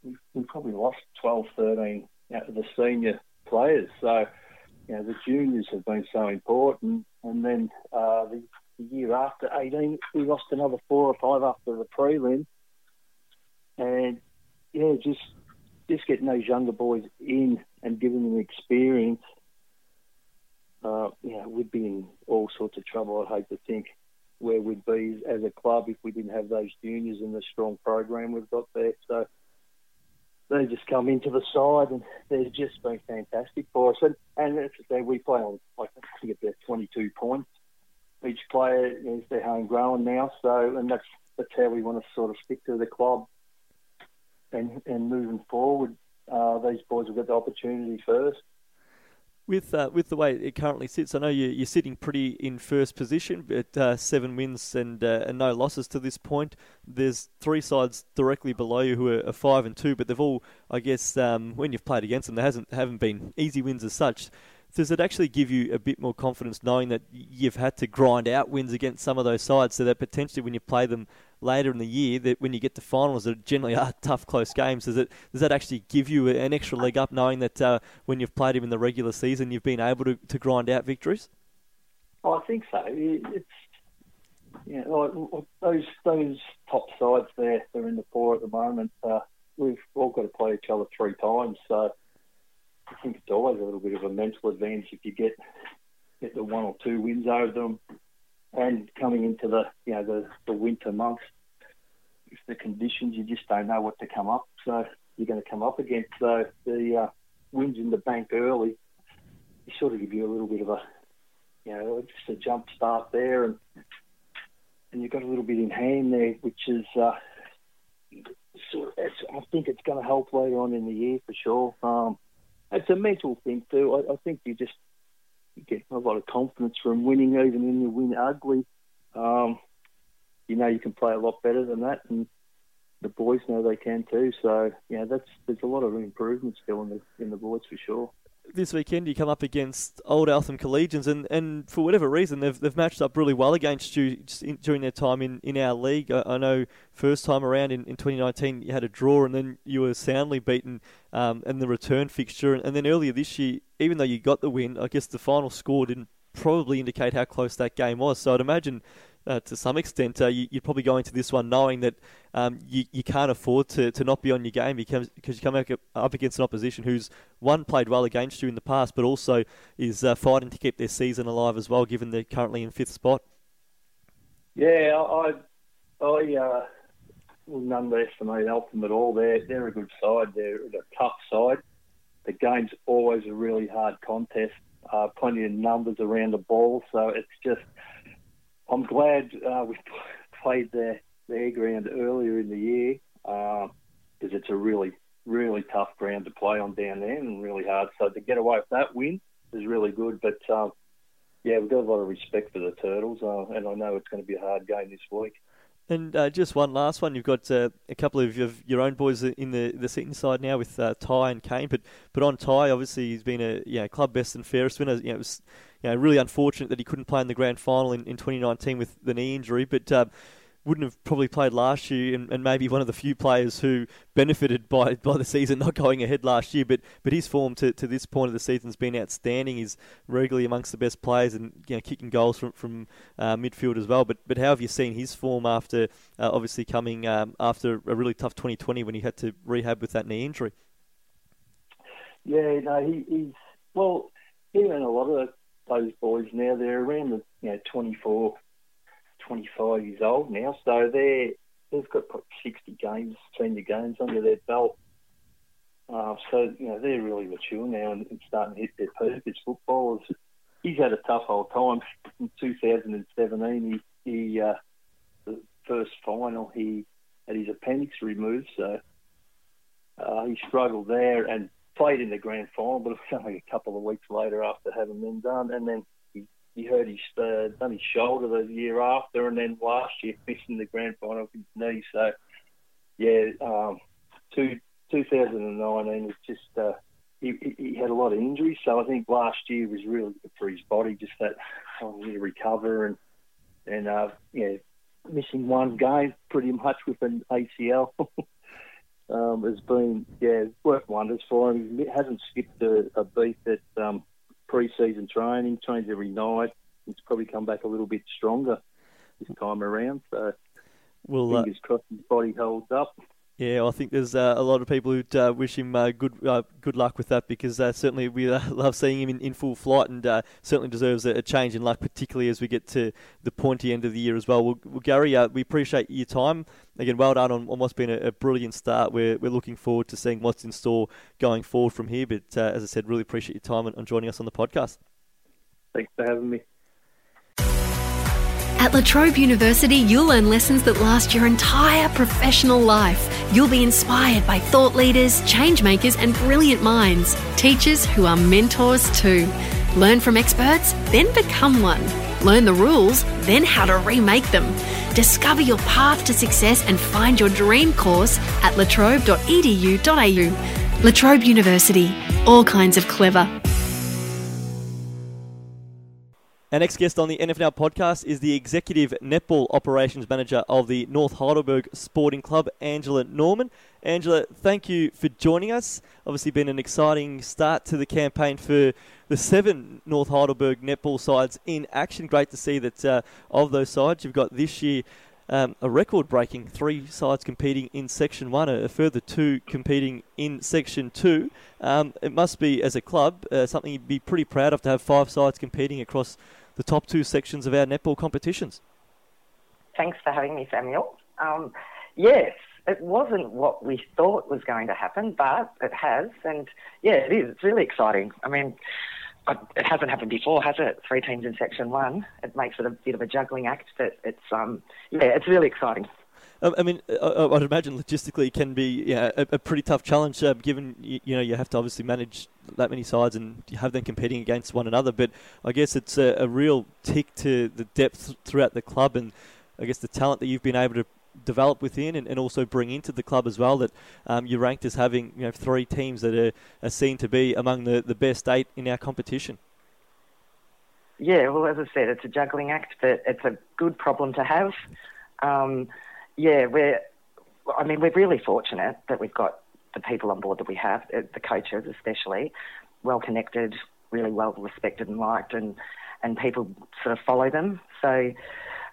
we, we probably lost 12, 13 out of the senior players. So, you know, the juniors have been so important, and then uh, the, the year after 18, we lost another four or five after the prelim, and yeah, just just getting those younger boys in and giving them experience, uh, you know, we'd be in all sorts of trouble. I'd hate to think where we'd be as a club if we didn't have those juniors and the strong program we've got there. So they just come into the side and they've just been fantastic for us. And, and as I say, we play on, like, I think about 22 points. Each player is their homegrown now, so and that's that's how we want to sort of stick to the club and and moving forward. Uh, these boys will get the opportunity first with uh, with the way it currently sits, I know you're, you're sitting pretty in first position, but uh, seven wins and uh, and no losses to this point. There's three sides directly below you who are, are five and two, but they've all, I guess, um, when you've played against them, there hasn't haven't been easy wins as such. Does it actually give you a bit more confidence knowing that you've had to grind out wins against some of those sides, so that potentially when you play them later in the year that when you get to finals that generally are *laughs* tough, close games. Does it does that actually give you an extra leg up knowing that uh, when you've played him in the regular season, you've been able to, to grind out victories? Oh, I think so. It's yeah, those those top sides there, they're in the four at the moment. Uh, we've all got to play each other three times, so I think it's always a little bit of a mental advantage if you get get the one or two wins over them and coming into the you know the, the winter months, if the conditions you just don't know what to come up. So you're going to come up against. So the uh, in the bank early, you sort of give you a little bit of a you know just a jump start there, and and you've got a little bit in hand there, which is. Uh, sort of, I think it's going to help later on in the year for sure. Um, it's a mental thing too. I, I think you just you get a lot of confidence from winning, even when you win ugly. Um, you know you can play a lot better than that, and the boys know they can too. So yeah, that's there's a lot of improvement still in the in the boys for sure. This weekend you come up against Old Eltham Collegians, and, and for whatever reason they've they've matched up really well against you in, during their time in, in our league. I, I, know first time around in, in 2019 you had a draw, and then you were soundly beaten um, in the return fixture, and, and then earlier this year even though you got the win, I guess the final score didn't probably indicate how close that game was. So I'd imagine. Uh, to some extent, uh, you, are probably going to this one knowing that um, you, you can't afford to, to not be on your game because, because you come up against an opposition who's one played well against you in the past, but also is uh, fighting to keep their season alive as well, given they're currently in fifth spot. Yeah, I, I uh, will underestimate Eltham at all. They're they're a good side. They're a tough side the game's always a really hard contest. Uh, plenty of numbers around the ball, so it's just. I'm glad uh, we *laughs* played their their ground earlier in the year because uh, it's a really really tough ground to play on down there and really hard. So to get away with that win is really good. But um, yeah, we've got a lot of respect for the Turtles, uh, and I know it's going to be a hard game this week. And uh, just one last one. You've got uh, a couple of your own boys in the the Seton side now with uh, Ty and Kane. But but on Ty, obviously he's been a you know, club best and fairest winner. You know, it was you know, really unfortunate that he couldn't play in the grand final in, in 2019 with the knee injury. But um, wouldn't have probably played last year, and, and, maybe one of the few players who benefited by, by the season not going ahead last year. But but his form to, to this point of the season has been outstanding. He's regularly amongst the best players and you know, kicking goals from from uh, midfield as well. But but how have you seen his form after uh, obviously coming um, after a really tough 2020 when he had to rehab with that knee injury? Yeah, no, he, he's well. Even a lot of those boys now they're around the you know 24 25 years old now, so they're they've got 60 games, senior games under their belt. Uh, so you know they're really mature now and, and starting to hit their peak as footballers. He's had a tough old time. In 2017, he, he uh, the first final he had his appendix removed, so uh, he struggled there and played in the grand final, but it was only a couple of weeks later after having them done, and then he he hurt his uh, done his shoulder the year after, and then last year missing the grand final with his knee. So yeah, um, two, 2019 was just uh, he, he had a lot of injuries. So I think last year was really good for his body, just that trying to recover and and uh, yeah, missing one game pretty much with an ACL. *laughs* um, has been yeah worked wonders for him. He hasn't skipped a, a beat at um, pre-season training, trains every night. He's probably come back a little bit stronger this time around. So well, fingers uh, crossed his body holds up. Yeah, I think there's uh, a lot of people who uh, wish him uh, good uh, good luck with that because uh, certainly we uh, *laughs* love seeing him in, in full flight and certainly deserves a, a, change in luck, particularly as we get to the pointy end of the year as well. Well, well Gary, we appreciate your time. Again, well done on, on what's been a, a, brilliant start. We're, we're looking forward to seeing what's in store going forward from here. But as I said, really appreciate your time and, and joining us on the podcast. Thanks for having me. At La Trobe University, you'll learn lessons that last your entire professional life. You'll be inspired by thought leaders, change makers, and brilliant minds. Teachers who are mentors too. Learn from experts, then become one. Learn the rules, then how to remake them. Discover your path to success and find your dream course at latrobe.edu.au. La Trobe University, all kinds of clever. Our next guest on the NFNL podcast is the Executive Netball Operations Manager of the North Heidelberg Sporting Club, Angela Norman. Angela, thank you for joining us. Obviously, been an exciting start to the campaign for the seven North Heidelberg netball sides in action. Great to see that uh, of those sides, you've got this year um, a record breaking three sides competing in Section 1, a, a further two competing in Section 2. Um, it must be, as a club, uh, something you'd be pretty proud of to have five sides competing across the top two sections of our netball competitions. Thanks for having me, Samuel. Um, yes, it wasn't what we thought was going to happen, but it has, and yeah, it is. It's really exciting. I mean, it hasn't happened before, has it? Three teams in Section One. It makes it a bit of a juggling act, but it's um, yeah, it's really exciting. Um, I mean, I'd imagine logistically it can be yeah, a, a pretty tough challenge, uh, given you, know you have to obviously manage that many sides and you have them competing against one another. But I guess it's a, a real tick to the depth throughout the club, and I guess the talent that you've been able to develop within and, and also bring into the club as well. That um, you're ranked as having you know three teams that are, are seen to be among the, the best eight in our competition. Yeah, well, as I said, it's a juggling act, but it's a good problem to have. Um, yeah, we're. I mean, we're really fortunate that we've got the people on board that we have, uh, the coaches especially, well connected, really well respected and liked, and and people sort of follow them. So,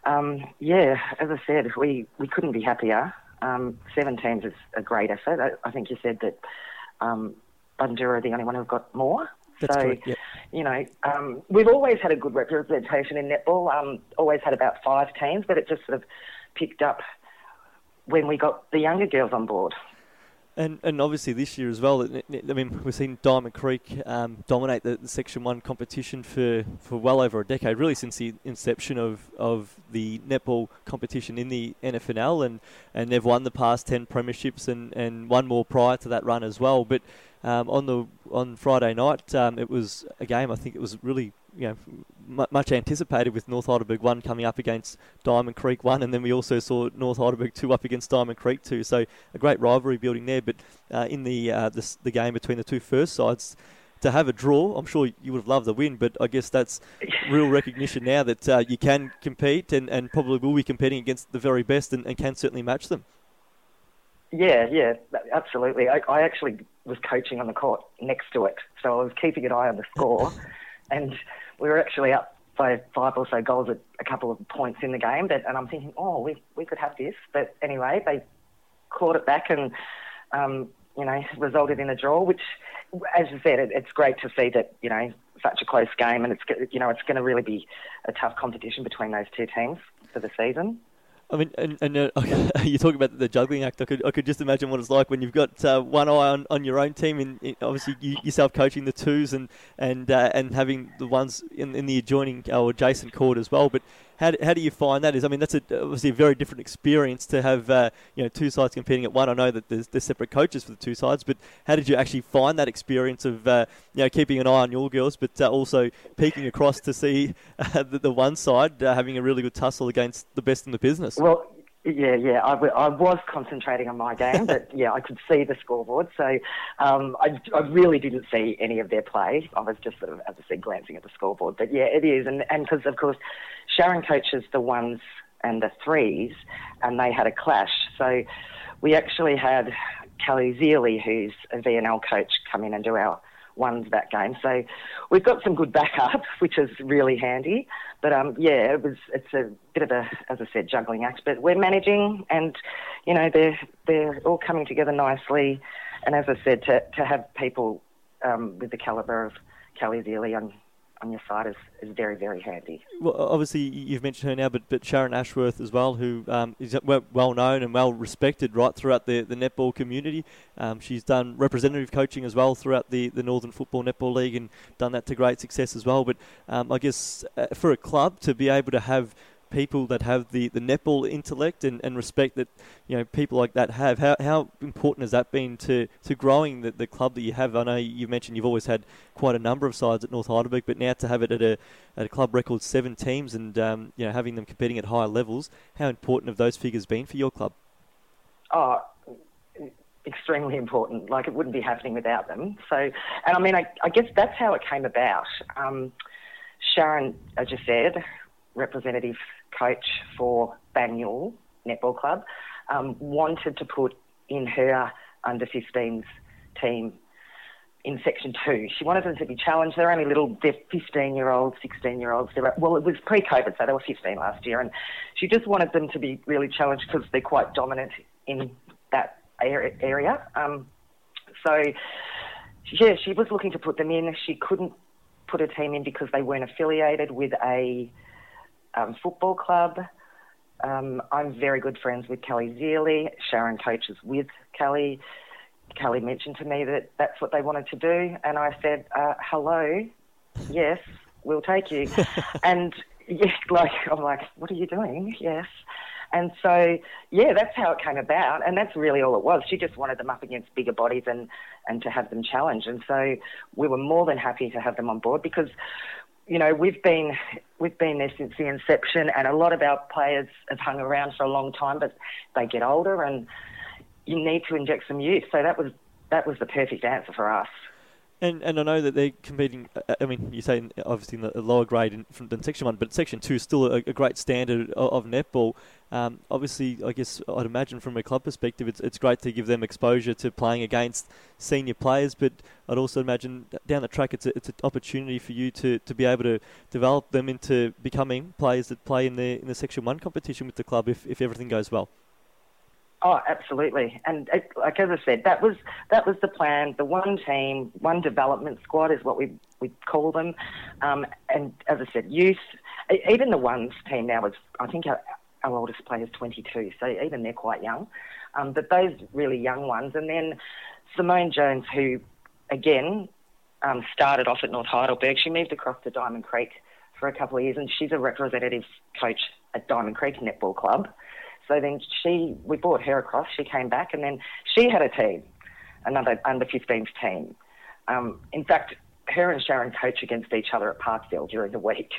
um, yeah, as I said, we we couldn't be happier. Um, seven teams is a great effort. I, I think you said that um, Bundoora are the only one who've got more. That's so, correct, you know, um, we've always had a good representation in netball. Um, always had about five teams, but it just sort of picked up when we got the younger girls on board. And, and obviously this year as well, I mean, we've seen Diamond Creek um, dominate the, the, Section 1 competition for, for well over a decade, really since the inception of, of the netball competition in the NFNL, and, and they've won the past 10 premierships and, and one more prior to that run as well. But um, on the on Friday night, um, it was a game I think it was really you know, much anticipated with North Heidelberg 1 coming up against Diamond Creek 1, and then we also saw North Heidelberg 2 up against Diamond Creek 2. So a great rivalry building there. But uh, in the, uh, the, the game between the two first sides, to have a draw, I'm sure you would have loved the win, but I guess that's real recognition now that uh, you can compete and, and probably will be competing against the very best and, and can certainly match them. Yeah, yeah, absolutely. I, I actually was coaching on the court next to it, so I was keeping an eye on the score. *laughs* and we were actually up by five or so goals at a couple of points in the game. But, and I'm thinking, oh, we, we could have this. But anyway, they clawed it back and, um, you know, resulted in a draw, which, as you said, it, it's great to see that, you know, such a close game and it's, you know, it's going to really be a tough competition between those two teams for the season. I mean, and, and uh, *laughs* you talk about the juggling act. I could, I could just imagine what it's like when you've got uh, one eye on, on your own team, and obviously you, yourself coaching the twos, and and uh, and having the ones in, in the adjoining or adjacent court as well. But how, how do you find that? Is I mean that's a, obviously a very different experience to have uh, you know two sides competing at one. I know that there's, there's separate coaches for the two sides, but how did you actually find that experience of uh, you know keeping an eye on your girls, but uh, also peeking across to see *laughs* uh, the, the, one side uh, having a really good tussle against the best in the business? Well, yeah, yeah. I, w- I was concentrating on my game, but *laughs* yeah, I could see the scoreboard. So um, I, I really didn't see any of their play. I was just sort of, as I said, glancing at the scoreboard. But yeah, it is. And because, of course, Sharon coaches the ones and the threes, and they had a clash. So we actually had Kelly Zealy, who's a VNL coach, come in and do our ones that game. So we've got some good backup, *laughs* which is really handy. But um, yeah, it was it's a bit of a, as I said, juggling act. But we're managing, and you know they're they're all coming together nicely. And as I said, to to have people um, with the calibre of Kelly Zealy on on your side is, is very, very handy. Well, obviously, you've mentioned her now, but, but Sharon Ashworth as well, who um, is well known and well respected right throughout the, the netball community. Um, she's done representative coaching as well throughout the, the Northern Football Netball League and done that to great success as well. But um, I guess uh, for a club to be able to have people that have the, the netball intellect and, and respect that you know people like that have. How, how important has that been to, to growing the, the club that you have? I know you mentioned you've always had quite a number of sides at North Heidelberg, but now to have it at a, at a club record seven teams and um, you know having them competing at higher levels, how important have those figures been for your club? Oh, extremely important. Like it wouldn't be happening without them. So, and I mean, I, I guess that's how it came about. Um, Sharon, as you said, representative coach for Banyule Netball Club, um, wanted to put in her under 15s team in section two. She wanted them to be challenged. They're only little, they're 15 year olds, 16 year olds. Well, it was pre COVID, so they were 15 last year. And she just wanted them to be really challenged because they're quite dominant in that area. Um, so, yeah, she was looking to put them in. She couldn't put a team in because they weren't affiliated with a um, football club. Um, I'm very good friends with Kelly Zealy. Sharon coaches with Kelly. Kelly mentioned to me that that's what they wanted to do, and I said, uh, "Hello, yes, we'll take you." *laughs* and yeah, *laughs* like I'm like, "What are you doing?" Yes. And so, yeah, that's how it came about, and that's really all it was. She just wanted them up against bigger bodies and and to have them challenge. And so, we were more than happy to have them on board because you know, we've been we've been there since the inception, and a lot of our players have hung around for a long time, but they get older, and you need to inject some youth. So that was that was the perfect answer for us. And and I know that they're competing. Uh, I mean, you say obviously in the lower grade in, than Section One, but Section Two is still a, a great standard of, of netball. Um, obviously, I guess I'd imagine from a club perspective, it's it's great to give them exposure to playing against senior players. But I'd also imagine down the track, it's a, it's an opportunity for you to, to be able to develop them into becoming players that play in the in the Section One competition with the club if, if everything goes well. Oh, absolutely. And it, like as I said, that was that was the plan. The one team, one development squad is what we we call them. Um, and as I said, youth. Even the ones team now is, I think our, our oldest player is 22, so even they're quite young. Um, but those really young ones, and then Simone Jones, who again um, started off at North Heidelberg, she moved across to Diamond Creek for a couple of years, and she's a representative coach at Diamond Creek Netball Club. So then she, we brought her across. She came back, and then she had a team, another under 15s team. Um, in fact, her and Sharon coach against each other at Parkville during the week.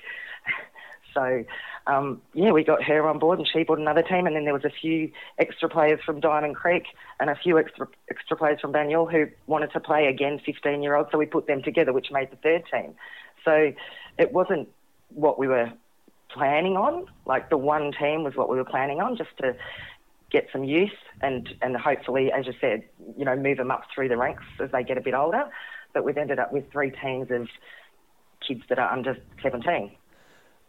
*laughs* so um, yeah, we got her on board, and she brought another team, and then there was a few extra players from Diamond Creek and a few extra extra players from Banyule who wanted to play again, 15 year olds. So we put them together, which made the third team. So it wasn't what we were planning on. Like the one team was what we were planning on, just to get some use and and hopefully, as you said, you know, move them up through the ranks as they get a bit older. But we've ended up with three teams of kids that are under 17.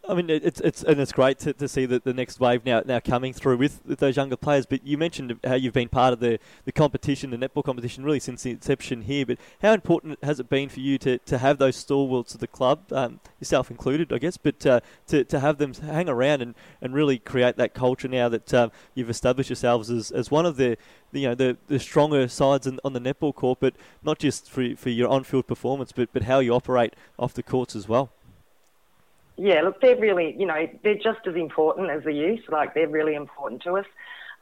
I mean, it's it's and it's great to, to see the, the next wave now now coming through with, with those younger players. But you mentioned how you've been part of the, the competition, the netball competition, really since the inception here. But how important has it been for you to, to have those stalwarts of the club, um, yourself included, I guess, but uh, to, to have them hang around and, and really create that culture now that um, you've established yourselves as, as one of the you know the, the stronger sides in, on the netball court, but not just for for your on field performance, but but how you operate off the courts as well. Yeah, look, they're really, you know, they're just as important as the youth. Like, they're really important to us.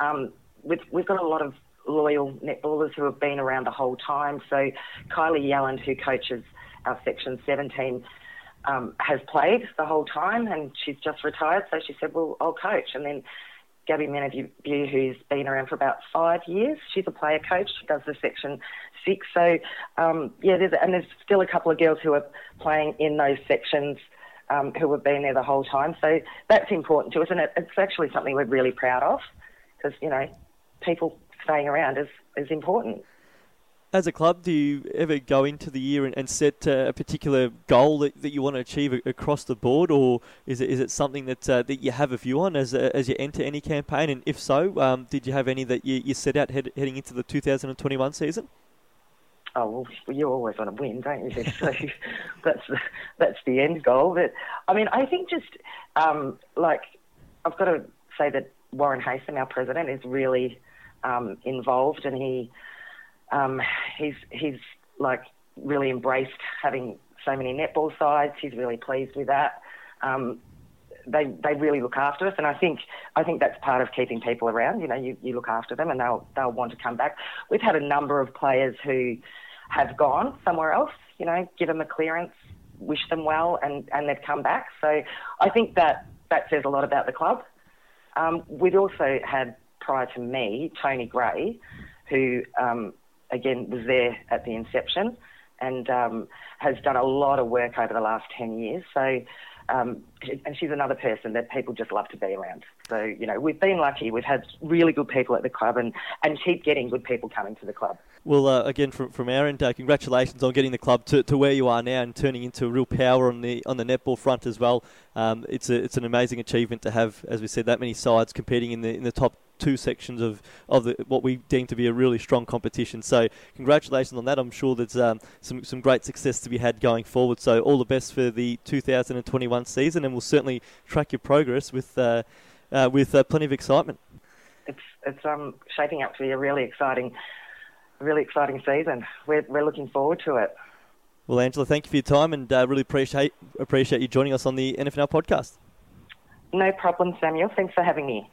Um, we've, we've got a lot of loyal netballers who have been around the whole time. So, Kylie Yelland, who coaches our Section 17, um, has played the whole time and she's just retired. So she said, Well, I'll coach. And then Gabby Menavue, who's been around for about five years, she's a player coach. She does the Section 6. So, um, yeah, there's, and there's still a couple of girls who are playing in those sections um, who have been there the whole time. So that's important to us, and it, it's actually something we're really proud of because you know people staying around is is important. as a club, do you ever go into the year and, and set uh, a particular goal that, that you want to achieve across the board, or is it is it something that uh, that you have a view on as as you enter any campaign? And if so, um, did you have any that you, you set out head, heading into the 2021 season? Oh well, you're always want to win, don't you? so *laughs* that's the, that's the end goal. But I mean, I think just um, like I've got to say that Warren Haysom, our president, is really um, involved, and he um, he's he's like really embraced having so many netball sides. He's really pleased with that. Um, they they really look after us, and I think I think that's part of keeping people around. You know, you, you look after them, and they'll they'll want to come back. We've had a number of players who have gone somewhere else. You know, give them a clearance, wish them well, and and they've come back. So I think that that says a lot about the club. Um, we'd also had prior to me Tony Gray, who um, again was there at the inception and um, has done a lot of work over the last 10 years. So, um, and she's another person that people just love to be around. So, you know, we've been lucky. We've had really good people at the club and, and keep getting good people coming to the club. Well, uh, again, from, from our end, uh, congratulations on getting the club to, to where you are now and turning into a real power on the on the netball front as well. Um, it's a, it's an amazing achievement to have, as we said, that many sides competing in the in the top two sections of, of the, what we deem to be a really strong competition. So congratulations on that. I'm sure there's um, some, some great success to be had going forward. So all the best for the 2021 season, and we'll certainly track your progress with uh, uh, with uh, plenty of excitement. It's it's um, shaping up to be a really exciting, really exciting season. We're we're looking forward to it. Well, Angela, thank you for your time, and uh, really appreciate appreciate you joining us on the NFNL podcast. No problem, Samuel. Thanks for having me.